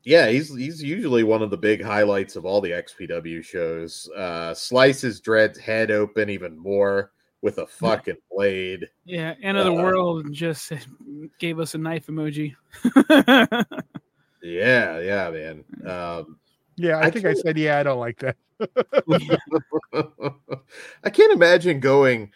yeah, he's he's usually one of the big highlights of all the XPW shows. Uh, slices Dred's head open even more with a fucking blade. Yeah, end of the Uh, world just gave us a knife emoji. Yeah, yeah, man. Um, Yeah, I, I think I said yeah, I don't like that. I can't imagine going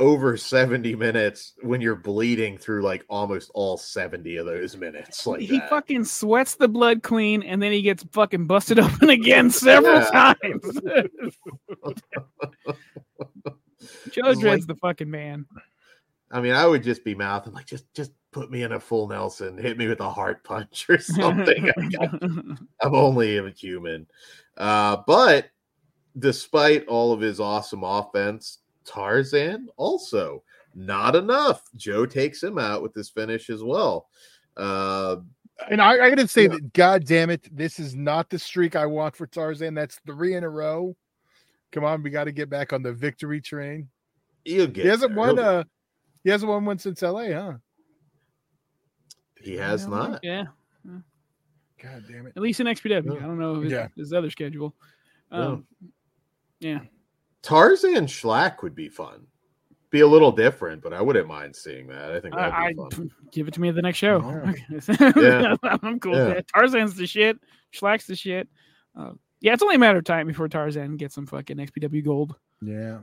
over 70 minutes when you're bleeding through like almost all 70 of those minutes. Like he that. fucking sweats the blood clean, and then he gets fucking busted open again several Yeah. times. Joe It's Dred's like- the fucking man. I mean, I would just be mouthing like just just put me in a full Nelson, hit me with a heart punch or something. I'm only a human. Uh, but despite all of his awesome offense, Tarzan also not enough. Joe takes him out with this finish as well. Uh, And I, I gotta say Yeah. that god damn it, this is not the streak I want for Tarzan. That's three in a row. Come on, we got to get back on the victory train. he'll get he hasn't there. won He'll- uh he hasn't won one since LA, huh? He has not. Yeah, God damn it. at least in XPW. Yeah. I don't know his, Yeah. his other schedule. Um, yeah. Tarzan Shlak would be fun. Be a little different, but I wouldn't mind seeing that. I think that'd I, be I fun. give it to me at the next show. Yeah. I'm cool with Yeah. that. Tarzan's the shit. Shlak's the shit. Uh, yeah, it's only a matter of time before Tarzan gets some fucking XPW gold. Yeah.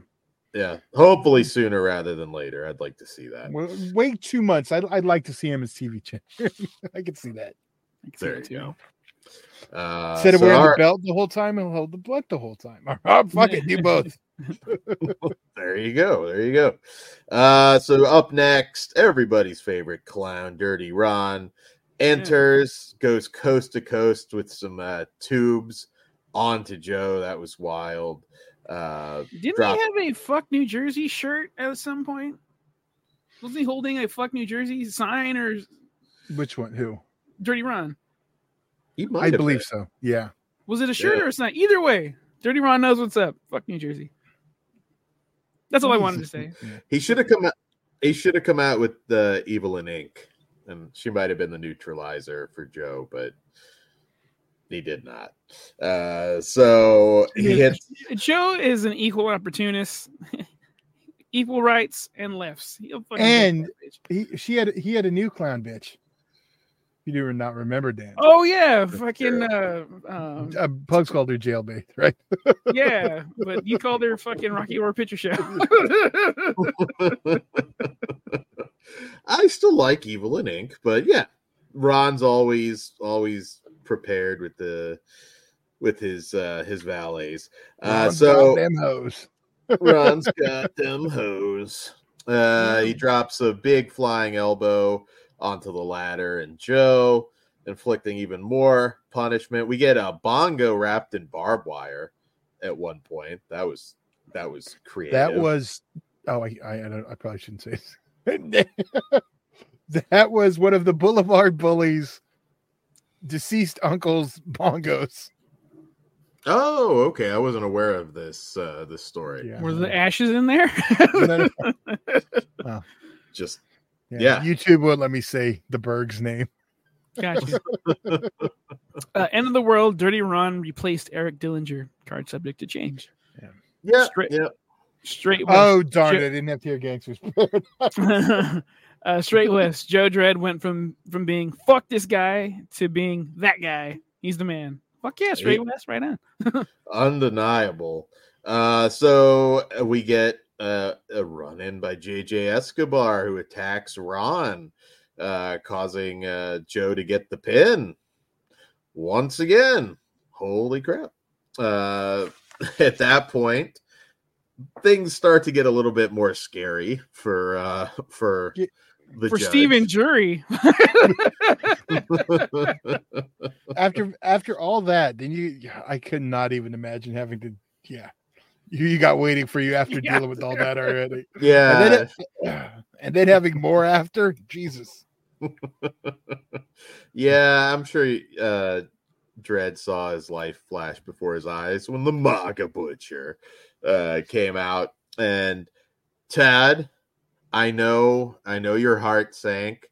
Yeah, hopefully sooner rather than later. I'd like to see that. Well, wait two months. I'd, I'd like to see him as TV champ. I could see that. I can see There that you too. go. Uh, Instead of so wearing our- the belt the whole time, he'll hold the blunt the whole time. Oh, fuck it, do both. There you go. There you go. Uh, so up next, everybody's favorite clown, Dirty Ron, enters, goes coast to coast with some uh, tubes onto Joe. That was wild. Uh, Didn't drop- he have a fuck New Jersey shirt at some point? Wasn't he holding a fuck New Jersey sign or Which one? Who? Dirty Ron? he might I have believe been. so. Yeah. Was it a shirt Yeah. or a sign? Either way, Dirty Ron knows what's up. Fuck New Jersey. That's all I wanted to say. He should have come out. He should have come out with the Evil Evelyn Ink, And she might have been the neutralizer for Joe, but he did not. Uh, so he Yeah. hits. Joe is an equal opportunist, equal rights and lefts. He'll And- take that bitch. He she had he had a new clown bitch. You do not remember Dan. oh yeah, fucking uh, um, Uh, Pugs called her jailbait, right? yeah, but you called her fucking Rocky Horror Picture Show. I still like Evelyn Inc., but yeah, Ron's always always prepared with the with his uh his valets. Uh, Ron's so them hoes. Ron's got them hose. Uh, he drops a big flying elbow onto the ladder, and Joe inflicting even more punishment. We get a bongo wrapped in barbed wire at one point. That was that was creative. That was oh I I, I, don't, I probably shouldn't say this. that was one of the Boulevard Bullies deceased uncle's bongos. Oh, okay. I wasn't aware of this uh this story. Yeah. Were the ashes in there? Just Yeah. Yeah. YouTube won't let me say the Berg's name. gotcha. uh, End of the world. Dirty Ron replaced Eric Dillinger. Card subject to change. yeah, Yeah. Straight- yeah. Straight. Oh darn Shit. it! I didn't have to hear gangsters. Uh, straight west. Joe Dred went from from being fuck this guy to being that guy. He's the man. Fuck yeah, straight Hey. west, right on. undeniable. Uh, so uh, we get uh, a run in by JJ Escobar who attacks Ron, uh, causing uh, Joe to get the pin once again. Holy crap! Uh, at that point, things start to get a little bit more scary for uh, for Yeah, the For judge. Steven Jury. after after all that, then you I could not even imagine having to yeah. You, you got waiting for you after Yeah. dealing with all that already. yeah, And then, and then having more after, Jesus. yeah, I'm sure uh Dred saw his life flash before his eyes when the MAGA Butcher uh came out. And Tad, I know, I know your heart sank.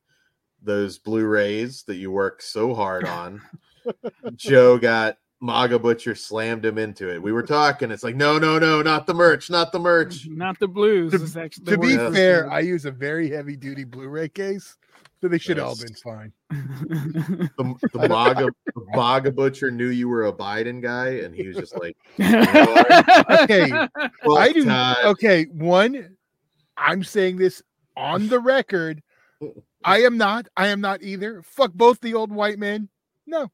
Those Blu-rays that you worked so hard on. Joe got MAGA Butcher slammed him into it. We were talking. It's like, no, no, no, not the merch, not the merch. Not the blues. To- It's actually To be Yeah. fair, I use a very heavy duty Blu-ray case, so they should have all been fine. The, the MAGA, the MAGA Butcher knew you were a Biden guy, and he was just like, Okay, well, I do. Todd, Okay, one, I'm saying this on the record. I am not. I am not either. Fuck both the old white men. No.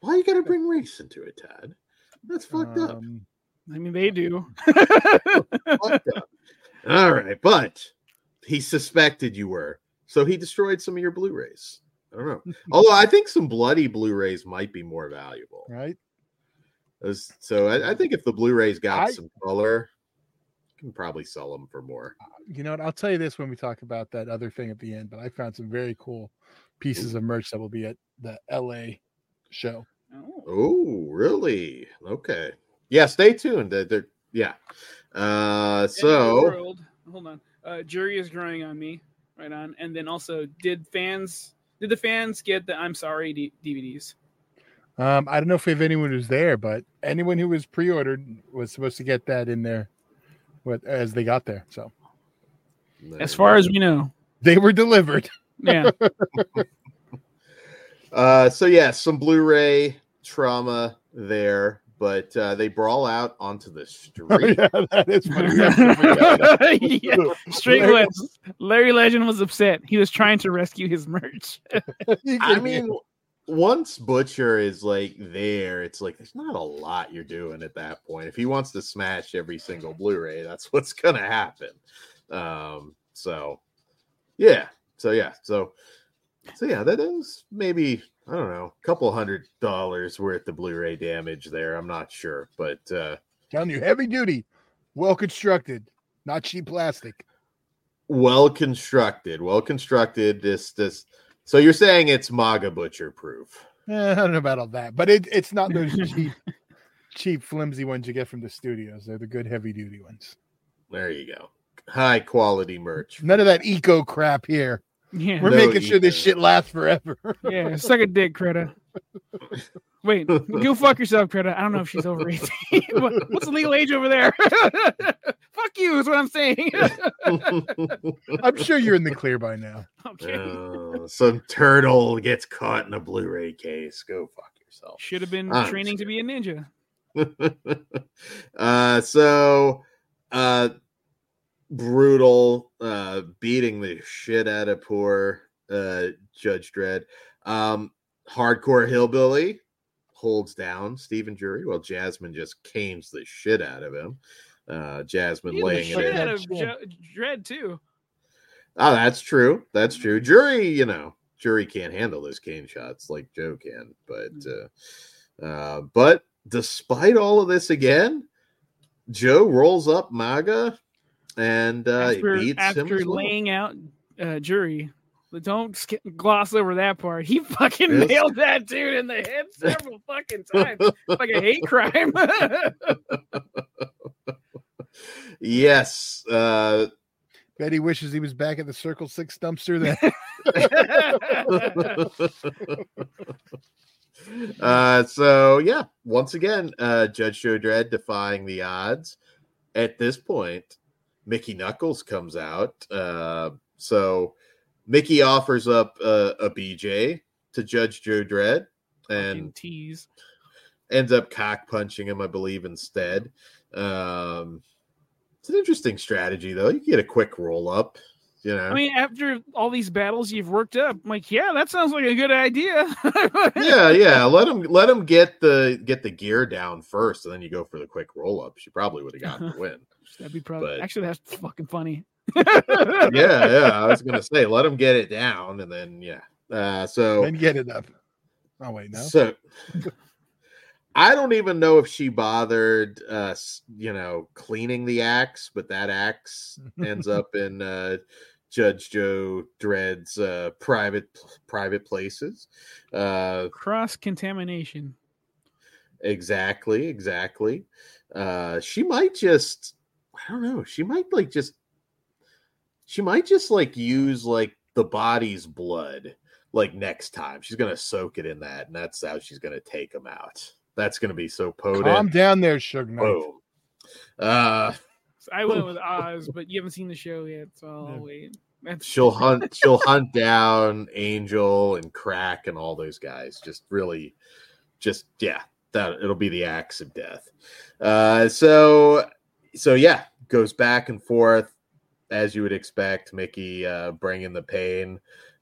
Why are you gotta bring race into it, Tad? That's fucked up. Um, I mean, they do. Fucked up. All right, but he suspected you were, so he destroyed some of your Blu-rays. I don't know. Although I think some bloody Blu-rays might be more valuable. right. As- So I, I think if the Blu-rays got I- some color, you can probably sell them for more. You know what? I'll tell you this when we talk about that other thing at the end. But I found some very cool pieces of merch that will be at the LA show. Oh. Oh, really? Okay. Yeah, stay tuned. They're, they're- yeah. Uh, End of the so world. hold on. Uh, jury is growing on me. Right on. And then also, did fans? Did the fans get the "I'm sorry" D- DVDs? Um, I don't know if we have anyone who's there, but anyone who was pre-ordered was supposed to get that in there, what as they got there. So As far as we know, they were delivered. yeah. Uh, so yeah, some Blu-ray trauma there, but uh, they brawl out onto the street. yeah, that is funny. yeah. Straight Larry- Larry Legend was upset. He was trying to rescue his merch. I can- mean, once Butcher is like there, it's like there's not a lot you're doing at that point. If he wants to smash every single Blu-ray, that's what's gonna happen. Um, so yeah, so yeah, so so yeah, that is maybe I don't know, a couple hundred dollars worth of Blu-ray damage there. I'm not sure, but uh telling you, heavy duty, well constructed, not cheap plastic. well constructed, well constructed. This this. So you're saying it's MAGA Butcher proof? Eh, I don't know about all that, but it, it's not those cheap, cheap, flimsy ones you get from the studios. They're the good heavy duty ones. There you go. High quality merch. None of that eco crap here. Yeah. We're No making sure this shit lasts forever. Yeah. Suck a dick, Greta. Wait, go fuck yourself, Greta. I don't know if she's over 18. What's the legal age over there? fuck you, is what I'm saying. I'm sure you're in the clear by now. okay. Uh, some turtle gets caught in a Blu-ray case. Go fuck yourself. Should have been I'm training to be a ninja. uh, so uh, brutal, uh, beating the shit out of poor uh, Judge Dred. Um, hardcore hillbilly holds down Stephen Jury while Jasmine just canes the shit out of him. Uh, Jasmine He was laying it shit in. out of Sure. Jo- Dred too. Oh, that's true. That's true. Jury, you know, jury can't handle those cane shots like Joe can. But uh, uh, but despite all of this, again, Joe rolls up Maga and uh, after, beats him. after as well. laying out uh, jury. But don't sk- gloss over that part. He fucking Yes. nailed that dude in the head several fucking times, like a hate crime. yes. Uh, Betty wishes he was back at the Circle Six dumpster. Then uh, so yeah, once again, uh, Judge Joe Dred defying the odds. At this point, Mickie Knuckles comes out. Uh, so Mickie offers up uh, a BJ to Judge Joe Dred and tease. ends up cock punching him, I believe, instead. Um, it's an interesting strategy, though. You get a quick roll up, you know. I mean, after all these battles you've worked up, I'm like, yeah, that sounds like a good idea. yeah, yeah. Let him let him get the get the gear down first, and then you go for the quick roll up. She probably would have gotten the win. That'd be probably But- actually that's fucking funny. yeah, yeah. I was gonna say let him get it down, and then yeah. Uh, so and get it up. Oh wait, no. So I don't even know if she bothered uh you know cleaning the axe, but that axe ends up in uh Judge Joe Dred's uh private private places. Uh Cross contamination. exactly, exactly. Uh she might just I don't know, she might like just she might just like use like the body's blood like next time. She's gonna soak it in that, and that's how she's gonna take him out. That's gonna be so potent. Calm down there, Suge Knight. Boom. Uh I went with Oz, but you haven't seen the show yet, so I'll Yeah. wait. That's she'll hunt she'll hunt down Angel and Crack and all those guys. Just really just yeah, that it'll be the axe of death. Uh so so yeah, goes back and forth as you would expect. Mickie uh bringing the pain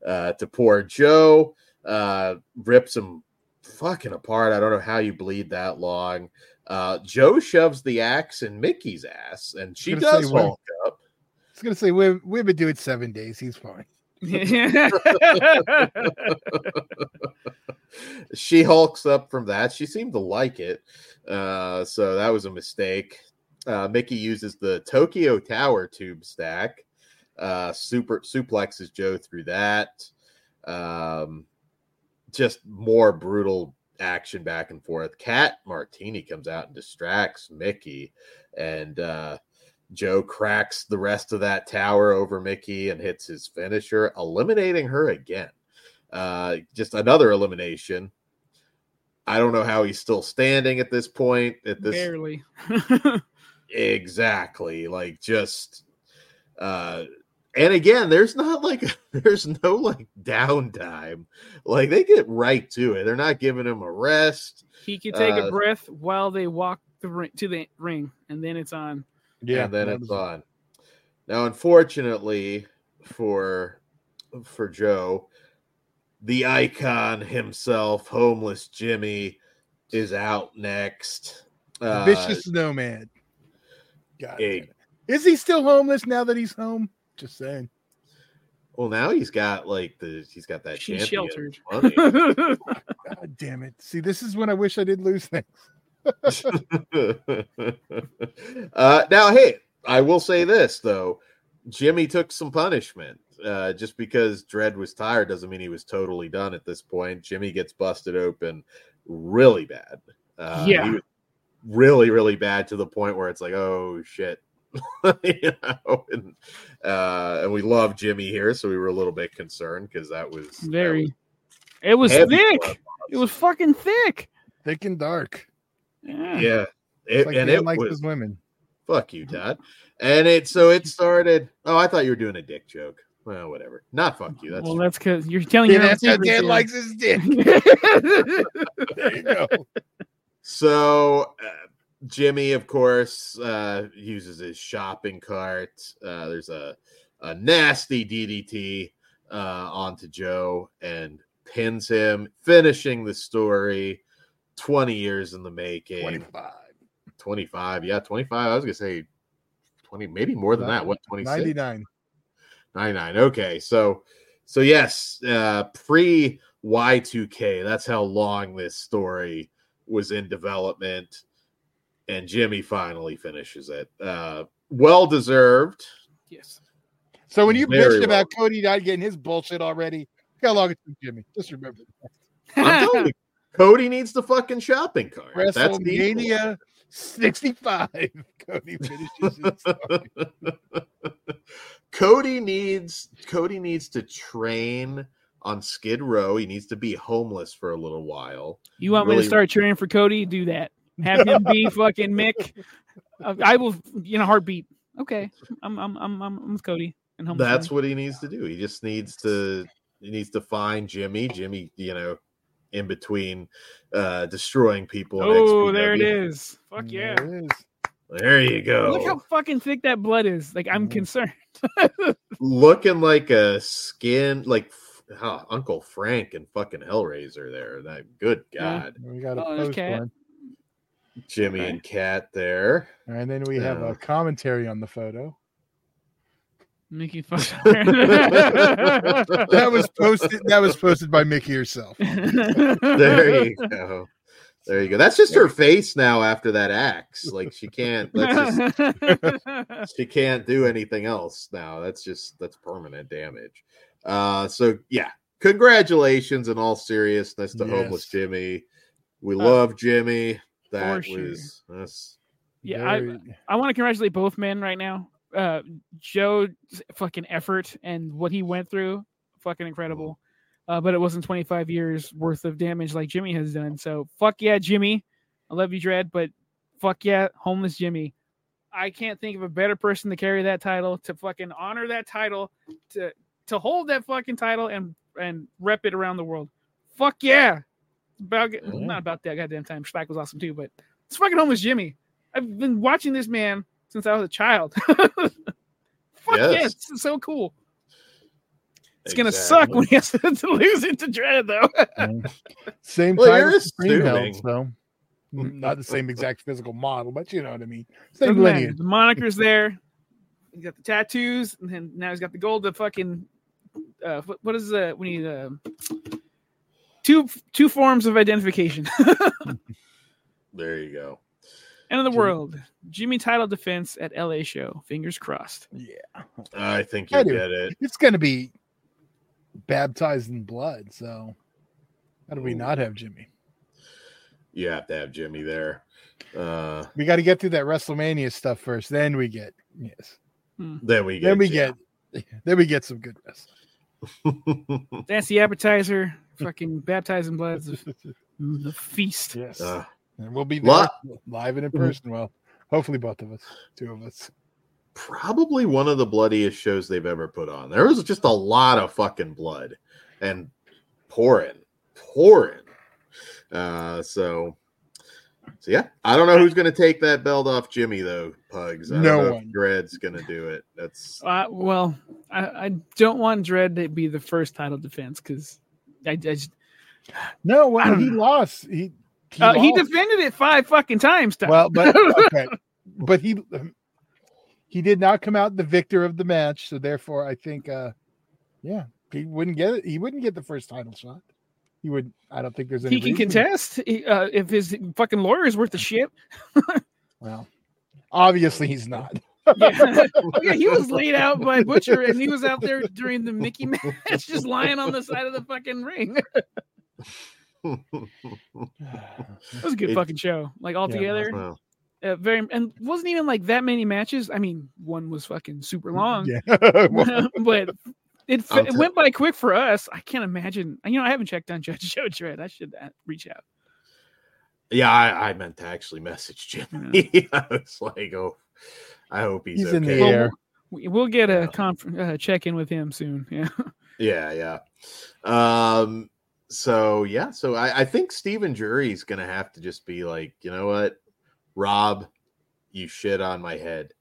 uh to poor Joe, uh rips him fucking apart. I don't know how you bleed that long. Uh Joe shoves the axe in Mickie's ass and she does hulk up. I was gonna say we've we've been doing seven days. He's fine. she hulks up from that. She seemed to like it. Uh, so that was a mistake. Uh, Mickie uses the Tokyo Tower tube stack. Uh, super suplexes Joe through that. Um, just more brutal action back and forth. Kat Martini comes out and distracts Mickie, and uh, Joe cracks the rest of that tower over Mickie and hits his finisher, eliminating her again. Uh, just another elimination. I don't know how he's still standing at this point. At this, Barely. exactly, like just, uh, and again, there's not like there's no like downtime. Like they get right to it. They're not giving him a rest. he could take Uh, a breath while they walk the ring, to the ring, and then it's on. Yeah, and then it's on. Now, unfortunately for for Joe, the icon himself, homeless Jimmy, is out next. Uh, vicious snowman. God, damn a- it. is he still homeless now that he's home? Just saying. well, now he's got like the he's got that She's sheltered. God damn it. See, this is when I wish I did lose things. uh, now, hey, I will say this though: Jimmy took some punishment. Uh, just because Dred was tired doesn't mean he was totally done at this point. Jimmy gets busted open really bad. Uh, Yeah. he was really, really bad to the point where it's like, oh shit. you know, and, uh, and we love Jimmy here, so we were a little bit concerned because that was that Very. It was thick. It was fucking thick. Thick and dark. Yeah. yeah. It's It, like and it likes was his women. Fuck you, Todd. And it so it started. Oh, I thought you were doing a dick joke. Well, whatever. Not fuck you. That's well, true. that's because you're telling Yeah, your own that's how secrets Dan likes his dick. There you go. So. Uh, Jimmy, of course, uh, uses his shopping cart. Uh, there's a a nasty DDT uh, onto Joe and pins him, finishing the story. Twenty years in the making. 25. 25 yeah 25 i was gonna say 20 maybe more than that what 26 99. 99 okay so so yes uh pre y2k that's how long this story was in development and Jimmy finally finishes it. Uh, well deserved. Yes. So when you Very bitched about. Cody not getting his bullshit already, look how long it took Jimmy. Just remember I'm telling you, Cody needs the fucking shopping cart. That's the WrestleMania 65. Cody finishes his story. Cody needs Cody needs to train on Skid Row. He needs to be homeless for a little while. You want me to start cheering for Cody? Do that. Have him be fucking Mick. Uh, I will in a heartbeat. Okay, I'm I'm I'm I'm, I'm with Cody and home. That's what he needs to do. He just needs to he needs to find Jimmy. Jimmy, you know, in between uh destroying people. Oh, there it is. Fuck yeah! There it is. There you go. Look how fucking thick that blood is. Like I'm Mhm. concerned. looking like a skin like huh, Uncle Frank and fucking Hellraiser there. That good Yeah. God, We got a Oh, post Kat. one. Jimmy Okay. and Kat there. And then we have Yeah. a commentary on the photo. Mickie fuck. That was posted. That was posted by Mickie herself. There you go. There you go. That's just her face now after that axe. Like she can't. That's just she can't do anything else now. That's just that's permanent damage. Uh so yeah, congratulations in all seriousness to homeless Jimmy. We Uh, love Jimmy. That for sure. was that's yeah, I, I want to congratulate both men right now. Uh, Joe's fucking effort and what he went through, fucking incredible. Uh, but it wasn't 25 years worth of damage like Jimmy has done. So fuck yeah, Jimmy. I love you, Dred, but fuck yeah, homeless Jimmy. I can't think of a better person to carry that title, to fucking honor that title, to to hold that fucking title and and rep it around the world. Fuck yeah. About Yeah. not about that goddamn time. Shlak was awesome too, but it's fucking homeless Jimmy. I've been watching this man since I was a child. Fuck yeah, it's so cool. It's gonna suck when he has to lose it to Dred though. Same Well, title you're Supreme held, so mm-hmm. not the same exact physical model, but you know what I mean. Same Doesn't lineage. The moniker's there. He's got the tattoos, and then now he's got the gold. The fucking uh, what, what is the we need uh, two two forms of identification. There you go. End of the Jimmy- world. Jimmy title defense at LA show. Fingers crossed. Yeah, I think you do. get it. it's gonna be baptized in blood. So how do we Ooh. not have Jimmy? You have to have Jimmy there. Uh We got to get through that WrestleMania stuff first. Then we get yes. then we get Then we Jim. get then we get some good wrestling. That's the appetizer. Fucking baptizing in blood. The, the feast. yes, Uh, and we'll be there lot- live and in person. Well, hopefully both of us, two of us. probably one of the bloodiest shows they've ever put on. There was just a lot of fucking blood and pouring, pouring. Uh, so, so yeah, I don't know who's going to take that belt off Jimmy though. Pugs, I don't No know if one. Dred's going to do it. That's Uh, well, I, I don't want Dred to be the first title defense because I, I just, No, well, he lost. He he, uh, he defended it five fucking times. Tom. well, but okay, but he he did not come out the victor of the match, so therefore, I think, uh yeah, he wouldn't get it. He wouldn't get the first title shot. He would. I don't think there's any. he can reason. contest he, uh, if his fucking lawyer is worth the shit. Well, obviously he's not. Yeah. oh, yeah, he was laid out by Butcher, and he was out there during the Mickie match, just lying on the side of the fucking ring. It was a good It- fucking show. Like all Yeah, together, well, uh, very and wasn't even like that many matches. I mean, one was fucking super long, Yeah. But it, I'll it went by quick for us. I can't imagine. You know, I haven't checked on Judge Joe Dred. I should uh, reach out. yeah, I, I meant to actually message Jimmy. I was like, oh, I hope he's, He's okay. in the air. We- We'll get a Yeah. conf- uh, check in with him soon. Yeah. Yeah, yeah. Um, so yeah, so I, I think Steven Jury's gonna have to just be like, you know what, Rob, you shit on my head.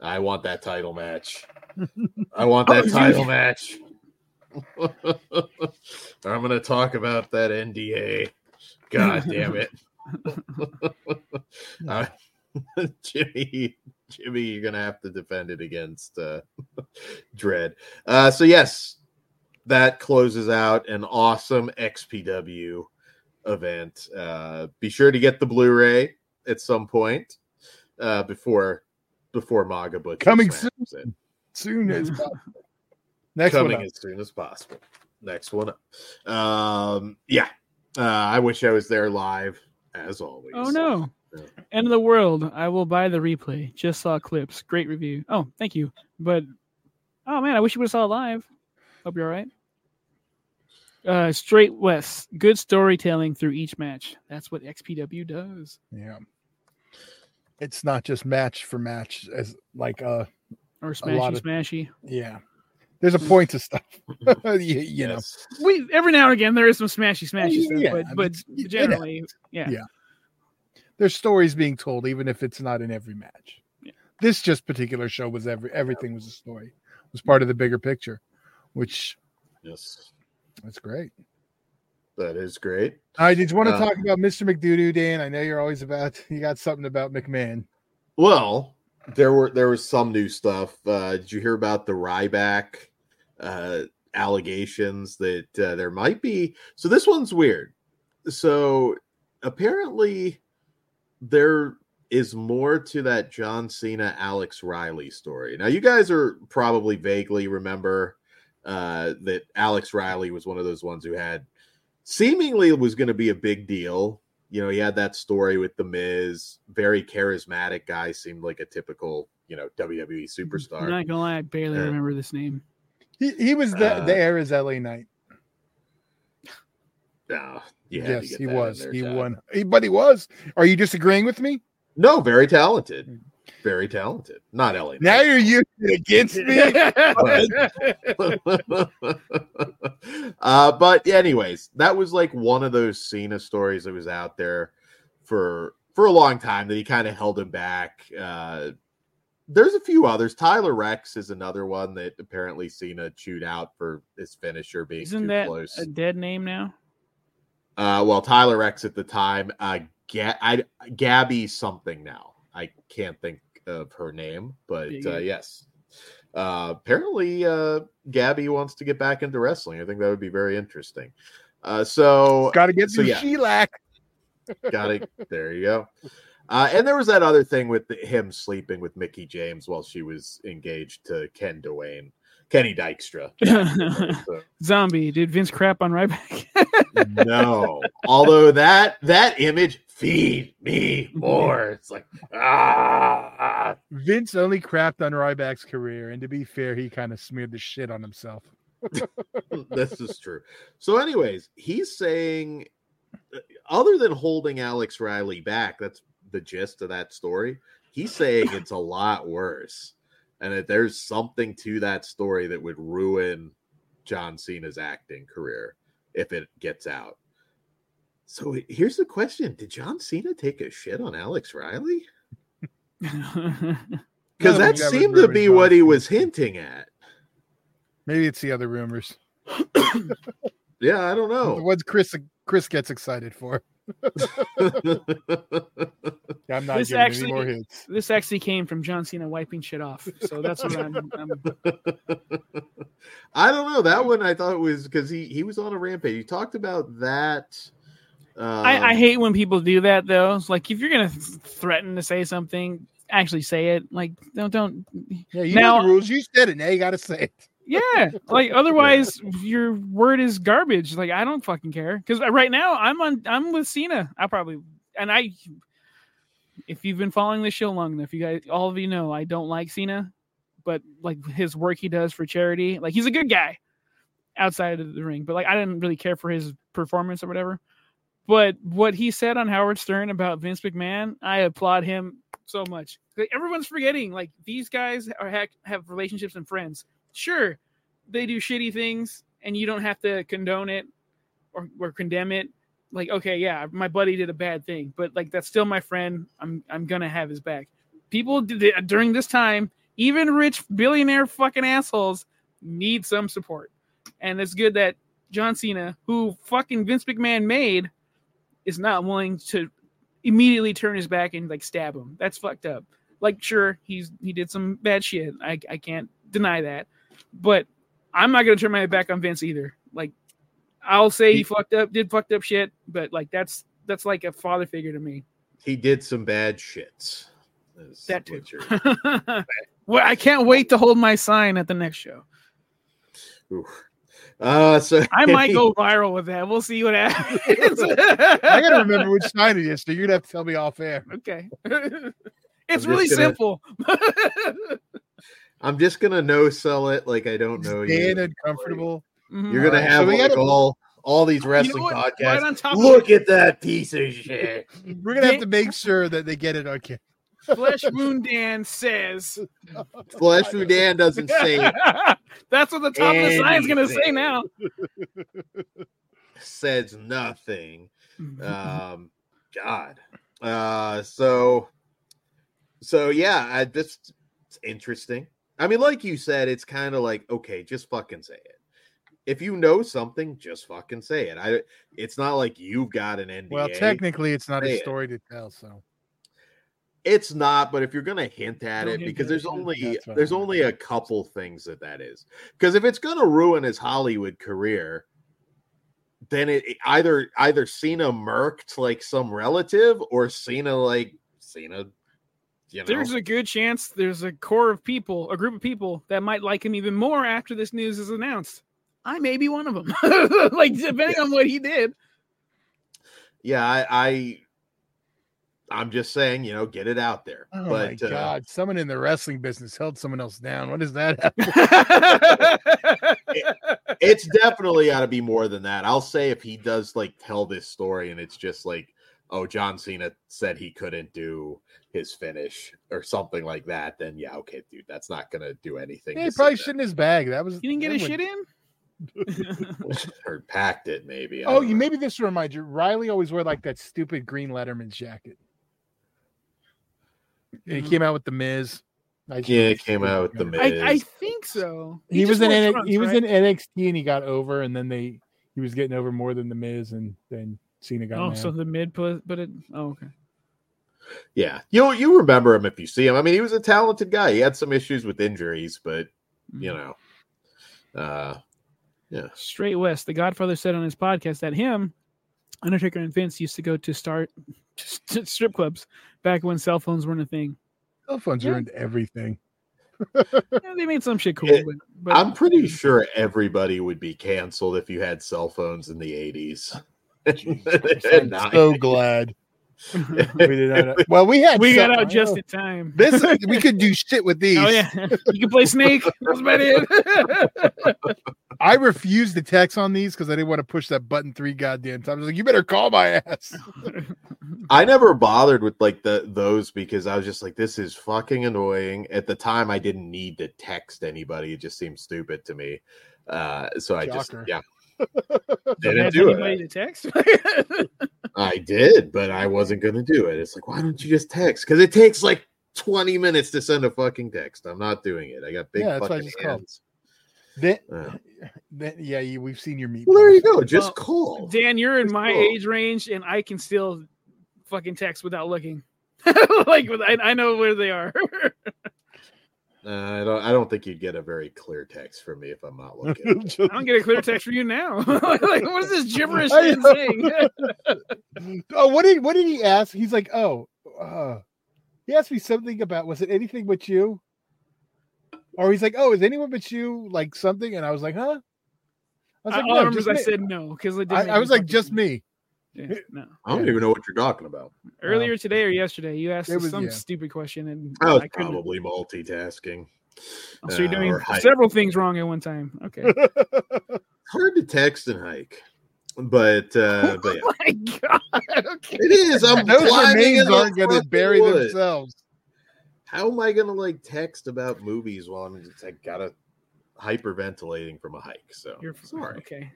I want that title match. I want that title match. I'm gonna talk about that NDA. God damn it. Uh, Jimmy, Jimmy, you're gonna have to defend it against uh, Dred. Uh, so yes, that closes out an awesome XPW event. Uh, be sure to get the Blu-ray at some point. uh, before before MAGA Butcher Coming soon. it. Soon as possible. Next coming one. up. as soon as possible. Next one up. Um, yeah, uh, I wish I was there live as always. Oh no. Yeah. End of the world. I will buy the replay. Just saw clips. Great review. Oh, thank you. But oh man, I wish you would have saw it live. Hope you're all right. Uh, straight west. Good storytelling through each match. That's what XPW does. Yeah. It's not just match for match as like uh Or smashy of- smashy. yeah. There's a point to stuff. you, you know. We every now and again there is some smashy smashy stuff, Yeah, but I but mean, it generally, yeah. Yeah. There's stories being told even if it's not in every match. Yeah. This just particular show was every everything was a story. It was part of the bigger picture, which Yes. that's great. That is great. All right, did you want to Uh, talk about Mr. McDoodoo, Dan? I know you're always about you got something about McMahon. Well, there were there was some new stuff. Uh, did you hear about the Ryback uh, allegations that uh, there might be? So this one's weird. So apparently, there is more to that John Cena Alex Riley story. Now, you guys are probably vaguely remember uh, that Alex Riley was one of those ones who had seemingly was going to be a big deal. You know, he had that story with the Miz, very charismatic guy, seemed like a typical, you know, WWE I'm superstar. not gonna lie, I barely Uh, remember this name. He he was the Uh, the air is LA Knight. No, you had to Yes, he was. He Chad. won. He, but he was. Are you disagreeing with me? No, very talented. Very talented. Not LA. Now you're using it against me. uh, but anyways, that was like one of those Cena stories that was out there for for a long time that he kind of held him back. Uh, there's a few others. Tyler Reks is another one that apparently Cena chewed out for his finisher being Isn't too that close. a dead name now? Uh, well, Tyler Reks at the time, uh, Ga- I, Gabby something now. I can't think of her name, but uh, yes. Uh, apparently, uh, Gabby wants to get back into wrestling. I think that would be very interesting. Uh, so Got to get So, some yeah. shellac. got it. There you go. Uh, and there was that other thing with the, him sleeping with Mickie James while she was engaged to Ken Doane, Kenny Dykstra. So- Zombie. Did Vince crap on Ryback? no. Although that that image feed me more. It's like ah. Vince only crapped on Ryback's career, and to be fair, he kind of smeared the shit on himself. this is true. So, anyways, he's saying, uh, other than holding Alex Riley back, that's the gist of that story. He's saying it's a lot worse, and that there's something to that story that would ruin John Cena's acting career if it gets out. So here's the question: Did John Cena take a shit on Alex Riley? Because that of them got seemed to be John what he was hinting at. Maybe it's the other rumors. Yeah, I don't know. The know. ones Chris Chris gets excited for. yeah, I'm not This giving actually- any more hits. this actually came from John Cena wiping shit off. So that's what I'm, I'm I don't know that one. I thought was because he he was on a rampage. He talked about that. Um, I, I hate when people do that though. It's like if you're gonna threaten to say something, actually say it. Like don't don't Yeah, you Now- know the rules. You said it. Now you got to say it. yeah. Like otherwise your word is garbage. Like I don't fucking care. Because right now I'm on I'm with Cena. I probably and I if you've been following this show long enough, you guys all of you know I don't like Cena, but like his work he does for charity, like he's a good guy outside of the ring. But like I didn't really care for his performance or whatever. But what he said on Howard Stern about Vince McMahon, I applaud him so much. Everyone's forgetting like these guys are ha- have relationships and friends. Sure, they do shitty things, and you don't have to condone it or, or condemn it. Like, okay, yeah, my buddy did a bad thing, but like that's still my friend. I'm I'm gonna have his back. People did during this time, even rich billionaire fucking assholes need some support, and it's good that John Cena, who fucking Vince McMahon made, is not willing to immediately turn his back and like stab him. That's fucked up. Like, sure, he's he did some bad shit. I I can't deny that, but I'm not gonna turn my back on Vince either. Like, I'll say he, He- fucked up, did fucked up shit, but like that's that's like a father figure to me. he did some bad shits. That too. well, I can't wait to hold my sign at the next show. oof. Uh, so I might go viral with that. We'll see what happens. I gotta remember which sign it is, so you're gonna have to tell me off air. Okay. it's I'm really gonna- simple. I'm just gonna no sell it like I don't know Staying you. uncomfortable. Mhm. You're gonna Alright, have we like gotta- all all these You know wrestling? Right podcasts. on top Look of at that piece of shit. We're gonna have to make sure that they get it on camera. It, Flesh Wound Dan says. Flesh Wound Dan doesn't say That's what the top of the sign's gonna say now. says nothing. Mm-hmm. Um, God. Uh, so, so yeah, I, just it's interesting. I mean, like you said, it's kind of like okay, just fucking say it. If you know something, just fucking say it. I. It's not like you've got an NDA. Well, technically, it's not Say a it. story to tell. So It's not, but if you're gonna hint at Don't it, because there's only there's only a couple things that that is. Because if it's gonna ruin his Hollywood career, then it it either either Cena murked like some relative or Cena like Cena, you know. There's a good chance there's a core of people, a group of people that might like him even more after this news is announced. I may be one of them. like depending on what he did. yeah, I, I I'm just saying, you know, get it out there. oh but my uh, god, someone in the wrestling business held someone else down. What is that have? it's definitely got to be more than that. I'll say if he does like tell this story and it's just like, oh, John Cena said he couldn't do his finish or something like that, then yeah, okay, dude, that's not gonna do anything. Yeah, he probably Cena. shit in his bag. That was you didn't get his shit in? or packed it maybe. I Oh, you know. maybe this will remind you. Riley always wore like that stupid green Letterman jacket. And he came out with the Miz. I just Yeah, remember it came out with the Miz. I, I think so. He, was in N- trunks, he was right? in NXT and he got over, and then they he was getting over more than the Miz, and then Cena got Oh, mad. so the mid put but it oh okay. Yeah, you you remember him if you see him. I mean, he was a talented guy. He had some issues with injuries, but you Mm-hmm. know, uh, Straight West, the Godfather said on his podcast that him, Undertaker, and Vince used to go to start to strip clubs back when cell phones weren't a thing. Cell phones Yeah. ruined everything. Yeah, they made some shit cool, Yeah, but, but I'm pretty sure everybody would be canceled if you had cell phones in the 80s. I'm so glad. We did not, well, we had we got cell- out just in time. this. We could do shit with these. Oh yeah, you can play Snake. That's about it. I refused to text on these because I didn't want to push that button three goddamn times. I was like, you better call my ass. I never bothered with like the those because I was just like, this is fucking annoying. At the time, I didn't need to text anybody. It just seemed stupid to me. Uh, so I just yeah, didn't do it. to text? I did, but I wasn't gonna do it. It's like, why don't you just text? Because it takes like 20 minutes to send a fucking text. I'm not doing it. I got big Yeah, that's why I fucking just called. hands. Then, Uh, then yeah, you, we've seen your meat. well, there you go. Just Well, call. Dan, you're in That's my cool. age range, and I can still fucking text without looking. like I, I know where they are. Uh, I don't. I don't think you'd get a very clear text from me if I'm not looking. I don't get a clear text from you now. like, what is this gibberish I saying? oh, what did what did he ask? He's like, oh, uh, he asked me something about was it anything but you? Or he's like, oh, is anyone but you like something? And I was like, huh? I was like, I no, remember just I said no because I, I was like, just me. Yeah, no. I don't even know what you're talking about. Earlier today or yesterday, you asked was- some yeah. stupid question, and I was I couldn't. probably multitasking. So you're uh, doing or hike. several things wrong at one time. Okay. Hard to text and hike, but uh, but yeah. oh my god. Okay. it is. I'm Those climbing remains aren't going to bury woods. themselves. How am I gonna like text about movies while I'm just like gotta hyperventilating from a hike? So You're sorry, Okay.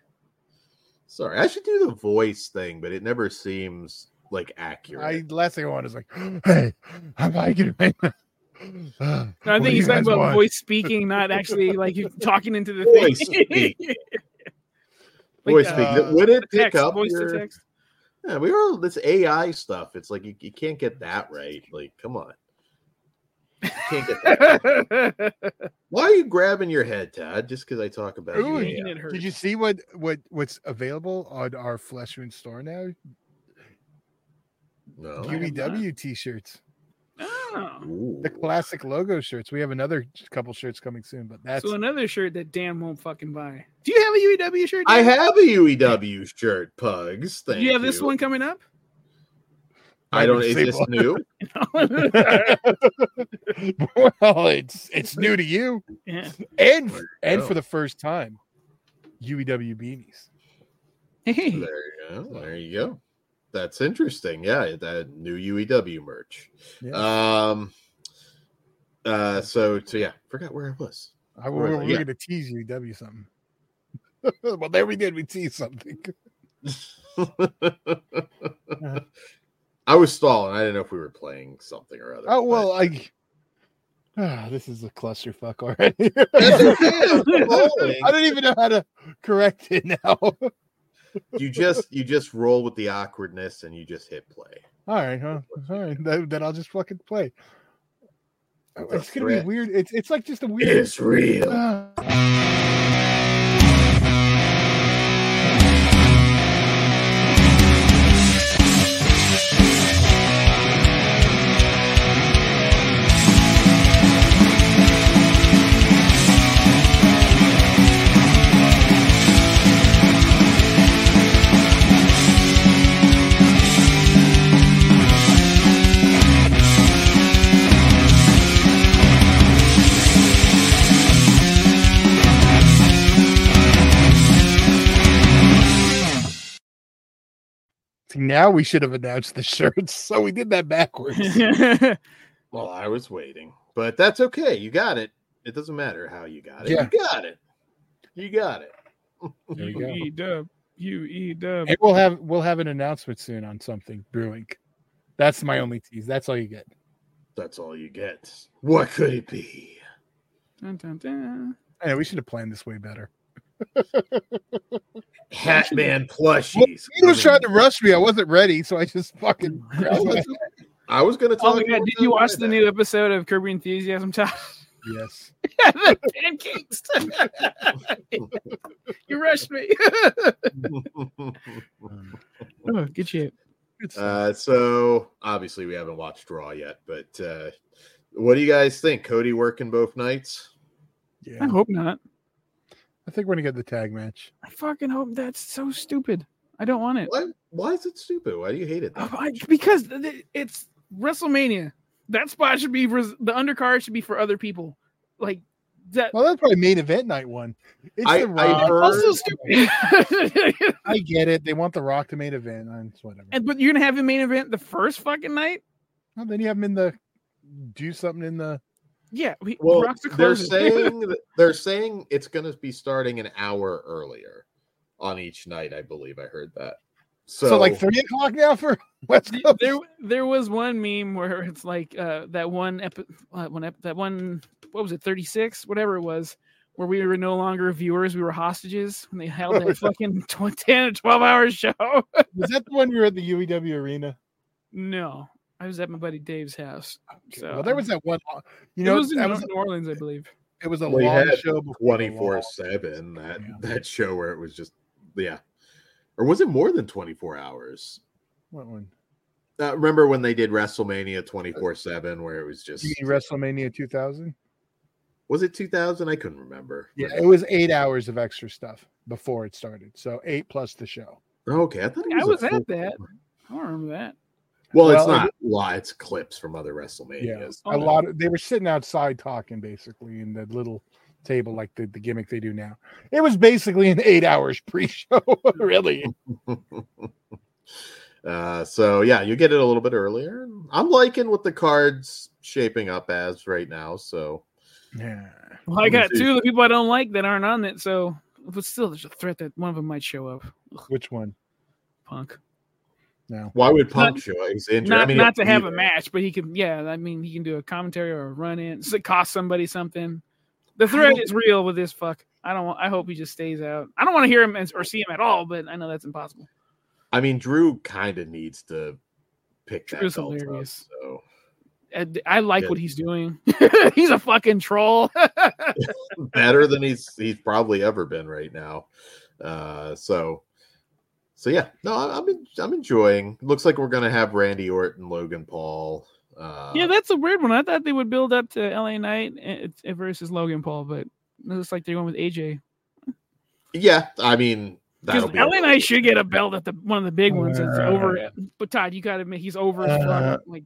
sorry. I should do the voice thing, but it never seems like accurate. I last thing I want is like, hey, I'm hiking right now. No, I think he's talking about want? voice speaking, not actually like you talking into the Voice thing. speak. Like, voice uh, speak. Would it pick text, up voice your? to text. Yeah, we all this AI stuff. It's like you, you can't get that right. Like, come on. You can't get that. Why are you grabbing your head, Todd? Just because I talk about Ooh, the Making AI? it. Did you see what what what's available on our Flesh Wound store now? No. UEW t-shirts. Oh. The classic logo shirts. We have another couple shirts coming soon, but that's So another shirt that Dan won't fucking buy. Do you have a UEW shirt? I have a UEW shirt, Pugs. Thank Do you have this one coming up? I don't. Is Same this new? well, it's it's new to you, yeah. and you and go. for the first time, UEW beanies. Hey. There you go. There you go. That's interesting. Yeah, that new UEW merch. Yeah. Um. Uh. So. So yeah. Forgot where I was. I, Where we're, is we're Yeah. gonna tease UEW something. well, there we did. We teased something. I was stalling. I didn't know if we were playing something or other. Oh but- well, I. Ah, this is a clusterfuck already. I'm stalling. I don't even know how to correct it now. you just you just roll with the awkwardness and you just hit play. All right, huh? All right, then, then I'll just fucking play. The It's gonna be weird. It's it's like just a weird. It's real. Ah. Now we should have announced the shirts, so we did that backwards. Well, I was waiting, but that's okay. You got it. It doesn't matter how you got it. Yeah. You got it. You got it. There you go. UE dub. UE dub. We'll have we'll have an announcement soon on something brewing. That's my only tease. That's all you get. That's all you get. What could it be? Dun, dun, dun. I we should have planned this way better. Hatman Well, plushies. he was trying to rush me. I wasn't ready, so I just fucking. grabbed I was going to Oh talk. my god! Did you watch the later. new episode of Curb Your Enthusiasm? Tom? yes. the pancakes. you rushed me. oh, good shit. Uh, so obviously we haven't watched Raw yet, but uh, what do you guys think? Cody working both nights? yeah. I hope not. I think we're gonna get the tag match. I fucking hope that's so stupid. I don't want it. Why? Why is it stupid? Why do you hate it? that Oh, I- because th- it's WrestleMania. That spot should be for the undercard should be for other people. Like that. Well, that's probably main event night one. It's I- the I Rock. heard- Also stupid. I get it. They want the Rock to main event. and It's whatever. and but you're gonna have the main event the first fucking night. Well, then you have them in the do something in the. Yeah, we, Well, Rock's the they're saying they're saying it's going to be starting an hour earlier on each night. I believe I heard that. So, So, like three o'clock now for West Coast. there there was one meme where it's like uh that one epi- uh, one ep- that one what was it 36 whatever it was where we were no longer viewers we were hostages when they held that fucking tw- 10 or 12 hour show Was that the one we were at the UEW arena? no i was at my buddy dave's house so well, there was that one. You know, it know, was in that was, New orleans i believe it was a We long show. Twenty four seven. that Yeah. that show where it was just yeah, or was it more than twenty four hours? What one? Uh, remember when they did WrestleMania twenty four seven where it was just You mean WrestleMania 2000? was it two thousand? I couldn't remember. Yeah, it was eight hours of extra stuff before it started. So eight plus the show. Okay, I thought it I was, was at full- that. i don't remember that Well, it's Well, not live; it's clips from other Yeah, WrestleManias. Oh, a no. lot of they were sitting outside talking basically in the little table like the, the gimmick they do now. It was basically an eight hours pre-show, really. Uh, so yeah, you get it a little bit earlier. I'm liking what the cards shaping up as right now. So Yeah. well i got two of the people i don't like that aren't on it so but still there's a threat that one of them might show up Ugh, Which one? punk No. why would Punk Not- show? He's injured. not, I mean, not to have be a match, but he can. Yeah, I mean, he can do a commentary or a run in. It cost somebody something. The threat is real with this fuck. I don't. want I hope he just stays out. I don't want to hear him or see him at all, but I know that's impossible. I mean, Drew kind of needs to pick that Drew's belt up, hilarious. So I, I like Yeah. what he's doing. he's a fucking troll. better than he's he's probably ever been right now. Uh, so so yeah, no, I- I'm en- I'm enjoying. Looks like we're gonna have Randy Orton, Logan Paul. Uh, yeah, that's a weird one. I thought they would build up to LA Knight eh, versus Logan Paul, but it looks like they're going with AJ. yeah. I mean, Because that'll be LA Knight should get a belt at the one of the big ones. It's Uh, over. But Todd, you got to admit he's over as fuck. Uh, Like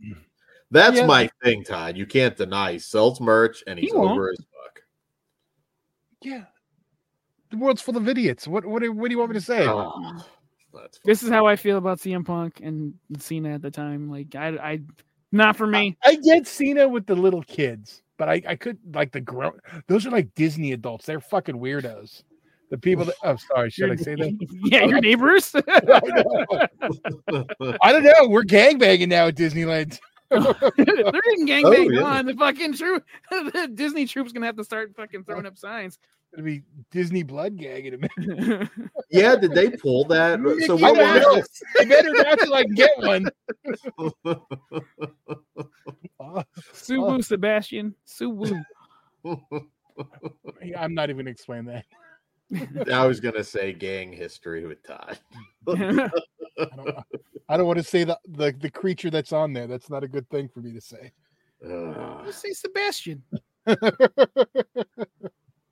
That's Yeah. my thing, Todd. You can't deny. He sells merch and he's won't. over as fuck. Yeah. The world's full of idiots. What what do, what do you want me to say? Oh, that's this is how I feel about CM Punk and Cena at the time. Like I, I, not for me. I get Cena with the little kids, but I, I could like the grown. Those are like Disney adults. They're fucking weirdos. The people that. Oh, sorry. Should I say that? yeah, your neighbors. I don't know. We're gangbanging now at Disneyland. They're getting oh, gangbanged Oh, yeah. on. The fucking troop, the Disney troops gonna have to start fucking throwing up signs. It'll be Disney blood gang in a minute. yeah, did they pull that? So what was I better not I can get one. Oh, Subu Sebastian. Subu. I'm not even gonna explain that. I was gonna say gang history with Todd. I don't, I don't want to say the, the the creature that's on there. That's not a good thing for me to say. Ugh. Let's say Sebastian.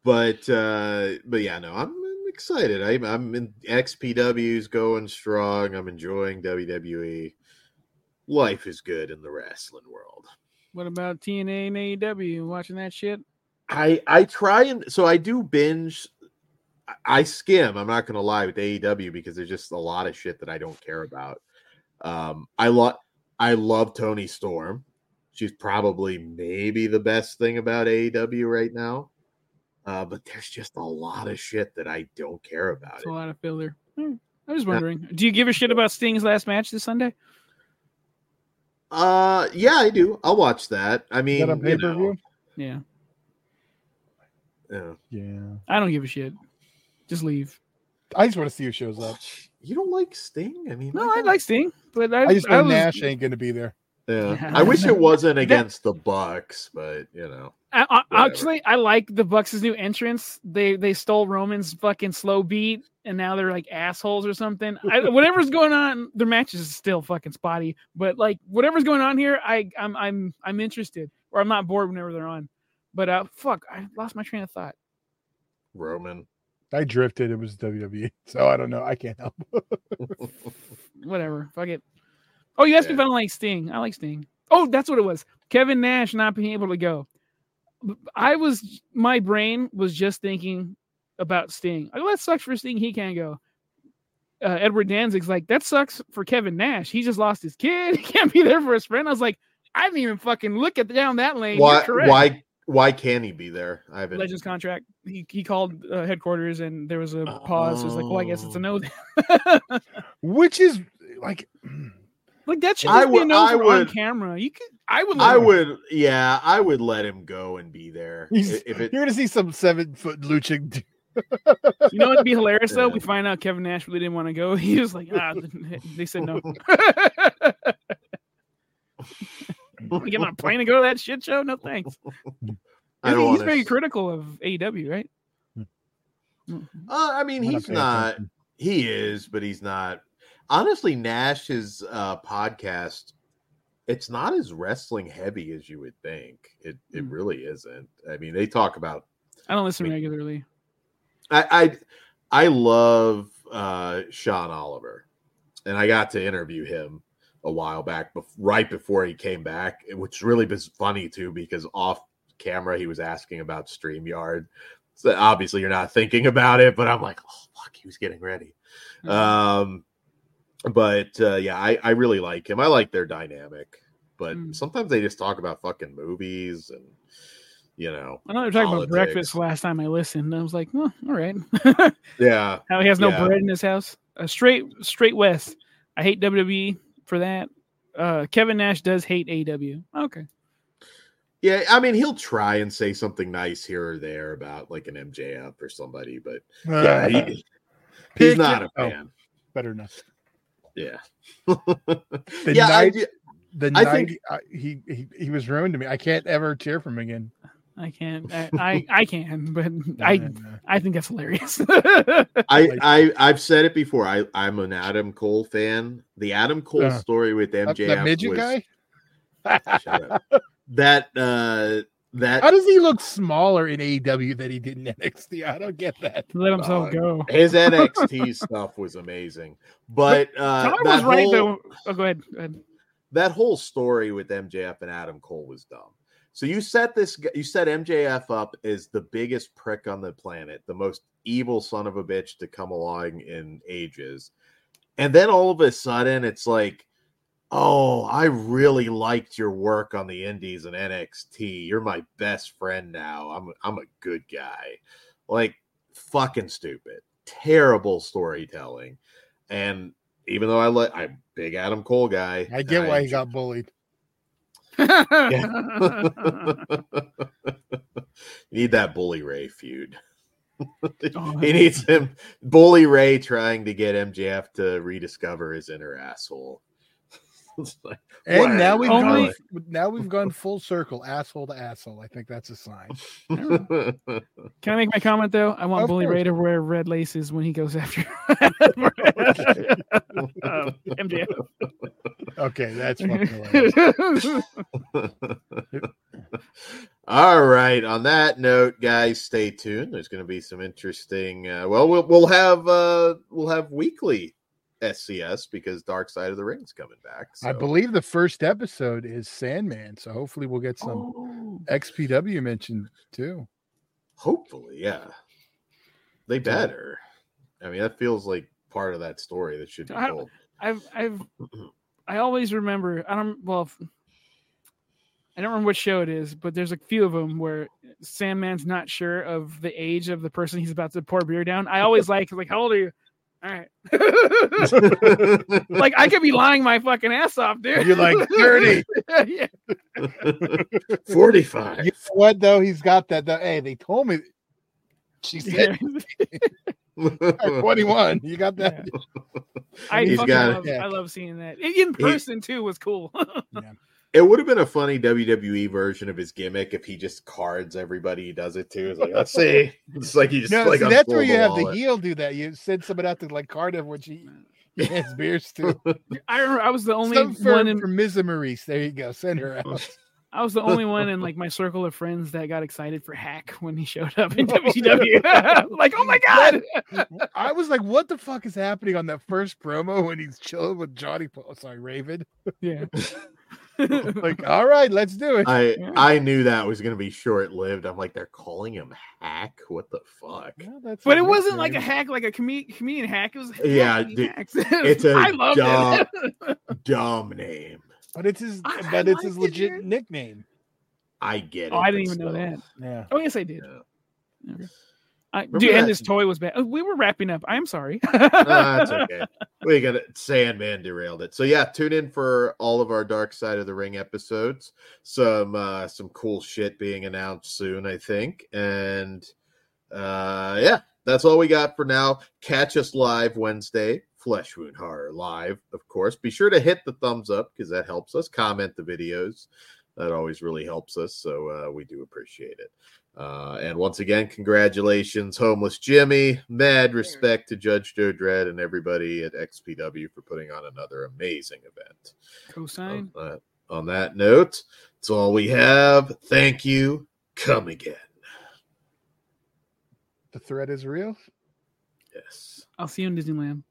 But uh but yeah no i'm, I'm excited. I'm, I'm in xpw's going strong. I'm enjoying wwe life is good in the wrestling world. What about TNA and AEW? Watching that shit? i i try and so i do binge I- i skim i'm not gonna lie with aew because there's just a lot of shit that i don't care about. Um i love i love toni storm. She's probably maybe the best thing about aew right now uh, but there's just a lot of shit that I don't care about. It's It. a lot of filler. Hmm. I was wondering. Do you give a shit about Sting's last match this Sunday? Uh, yeah, I do. I'll watch that. I mean, that you pay per know, view? Yeah, yeah. Yeah. I don't give a shit. Just leave. I just want to see who shows up. You don't like Sting? I mean, No, I like Sting, but I, I just know was- Nash ain't gonna be there. Yeah, I wish it wasn't against the Bucks, but you know, I, I, actually, I like the Bucks' new entrance. They they stole Roman's fucking slow beat, and now they're like assholes or something. I, whatever's going on, their matches is still fucking spotty. But like whatever's going on here, I I'm I'm I'm interested, or I'm not bored whenever they're on. But uh, fuck, I lost my train of thought. Roman. I drifted. It was WWE, so I don't know. I can't help. Whatever, fuck it. Oh, you asked me if I don't like Sting. I like Sting. Oh, that's what it was. Kevin Nash not being able to go. I was my brain was just thinking about Sting. Like, well, that sucks for Sting. He can't go. Uh, Edward Danzig's like that sucks for Kevin Nash. He just lost his kid. He can't be there for his friend. I was like, I didn't even fucking look at down that lane. Why? Why? Why can't he be there? I haven't. Legends contract. He he called uh, headquarters and there was a pause. It was like, well, I guess it's a no. Which is like, like that should I just be a would- no I for on camera. You could. I would. let I him- would. Yeah, I would let him go and be there if it. you're gonna see some seven foot lucha. d- You know what'd be hilarious though? We find out Kevin Nash really didn't want to go. He was like, ah, they said no. we get on a plane to go to that shit show? No thanks. I don't he's wanna very critical of AEW, right? Uh, I mean, he's not. attention. He is, but he's not. Honestly, Nash's uh, podcast, it's not as wrestling heavy as you would think. It it Mm. really isn't. I mean, they talk about. I don't listen I mean- regularly. I I, I love uh, Sean Oliver, and I got to interview him a while back, bef- right before he came back, which really was funny too because off camera he was asking about Streamyard. So obviously you're not thinking about it, but I'm like, oh fuck, he was getting ready. Mhm. Um, but uh, yeah, I, I really like him. I like their dynamic, but Mm. sometimes they just talk about fucking movies and you know, I know they're talking about breakfast last time I listened. I was like, well, all right. yeah, How he has no Yeah. bread in his house. Uh, straight straight west. I hate WWE for that. Uh, Kevin Nash does hate AEW. Okay. yeah. I mean, he'll try and say something nice here or there about like an MJF or somebody, but yeah, he, he's not it- a oh. fan. better not. Yeah, The yeah. I, night, ju- the I night think- I, he, he he was ruined to me. I can't ever cheer for him again. I can't. I I, I can, but I Nah, nah. I think that's hilarious. I, I I've said it before. I I'm an Adam Cole fan. The Adam Cole Uh, story with That- MJF that midget was, guy. Shut up. That uh that How does he look smaller in AEW than he did in NXT? I don't get that. Let himself Uh, go. his NXT stuff was amazing. But uh Tyler that was right whole- though. Oh, go ahead. Go ahead. that whole story with MJF and Adam Cole was dumb. So you set this you set MJF up as the biggest prick on the planet, the most evil son of a bitch to come along in ages. And then all of a sudden it's like, "Oh, I really liked your work on the indies and NXT. You're my best friend now. I'm I'm a good guy." Like fucking stupid. Terrible storytelling. And even though I like I'm a big Adam Cole guy, I get why he got bullied. you need that Bully Ray feud. Oh, he needs him, Bully Ray, trying to get MJF to rediscover his inner asshole. It's like, And now we've Only- gone now we've gone full circle, asshole to asshole. I think that's a sign. Can I make my comment though? I want Of Bully course. Ray to wear red laces when he goes after um, MJF. Okay, that's. All right. On that note, guys, stay tuned. There's going to be some interesting. Uh, well, we'll we'll have uh, we'll have weekly SCS because Dark Side of the Ring's coming back. I believe the first episode is Sandman, so hopefully we'll get some Oh. XPW mentioned too. Hopefully, yeah. They better. I mean, that feels like part of that story that should be I told. I've I've I always remember. I don't well. I don't remember what show it is, but there's a few of them where Sandman's not sure of the age of the person he's about to pour beer down. I always like like, how old are you? All right. like I could be lying my fucking ass off, dude. You're like 30. yeah. 45. You know what though? He's got that. that- hey, they told me. She said Yeah. 21. You got that? I He's fucking got love, Yeah. I love seeing that in in person too. Was cool. It would have been a funny WWE version of his gimmick if he just cards everybody he does it to. It's like, let's see. It's like he just No, like see, that's where unfold you have wallet. the heel do that. You send someone out to like Cardiff, which he, he has beers to. I remember I was the only Some for, one in for Ms. Maurice. There you go. Send her out. I was the only one in like my circle of friends that got excited for Hak when he showed up in WCW. like, oh my god! I was like, what the fuck is happening on that first promo when he's chilling with Johnny Polo? Sorry, Raven. yeah. Like, all right, let's do it. I Yeah. I knew that was going to be short lived. I'm like, they're calling him Hak. What the fuck? Well, that's but it wasn't like a hack, like a com- comedian hack. It was Yeah, dude, Hacks. it's a I loved dumb- it. Dumb name. But it's his. I- I but it's his liked it, legit dude. nickname. I get oh, it. oh, I didn't but even know that. Yeah. Oh yes, I did. Yeah. Okay. I, dude, and this toy was bad. Oh, we were wrapping up. I'm sorry. Ah, it's okay. We got it. Sandman derailed it. So yeah, tune in for all of our Dark Side of the Ring episodes. Some uh some cool shit being announced soon, I think. And uh yeah, that's all we got for now. Catch us live Wednesday, Flesh Wound Horror live, of course. Be sure to hit the thumbs up because that helps us. Comment the videos. That always really helps us. So uh, we do appreciate it. Uh, and once again, congratulations, Homeless Jimmy. Mad respect to Judge Joe Dred and everybody at XPW for putting on another amazing event. Cosign. On that, on that note, that's all we have. Thank you. Come again. The threat is real. Yes. I'll see you in Disneyland.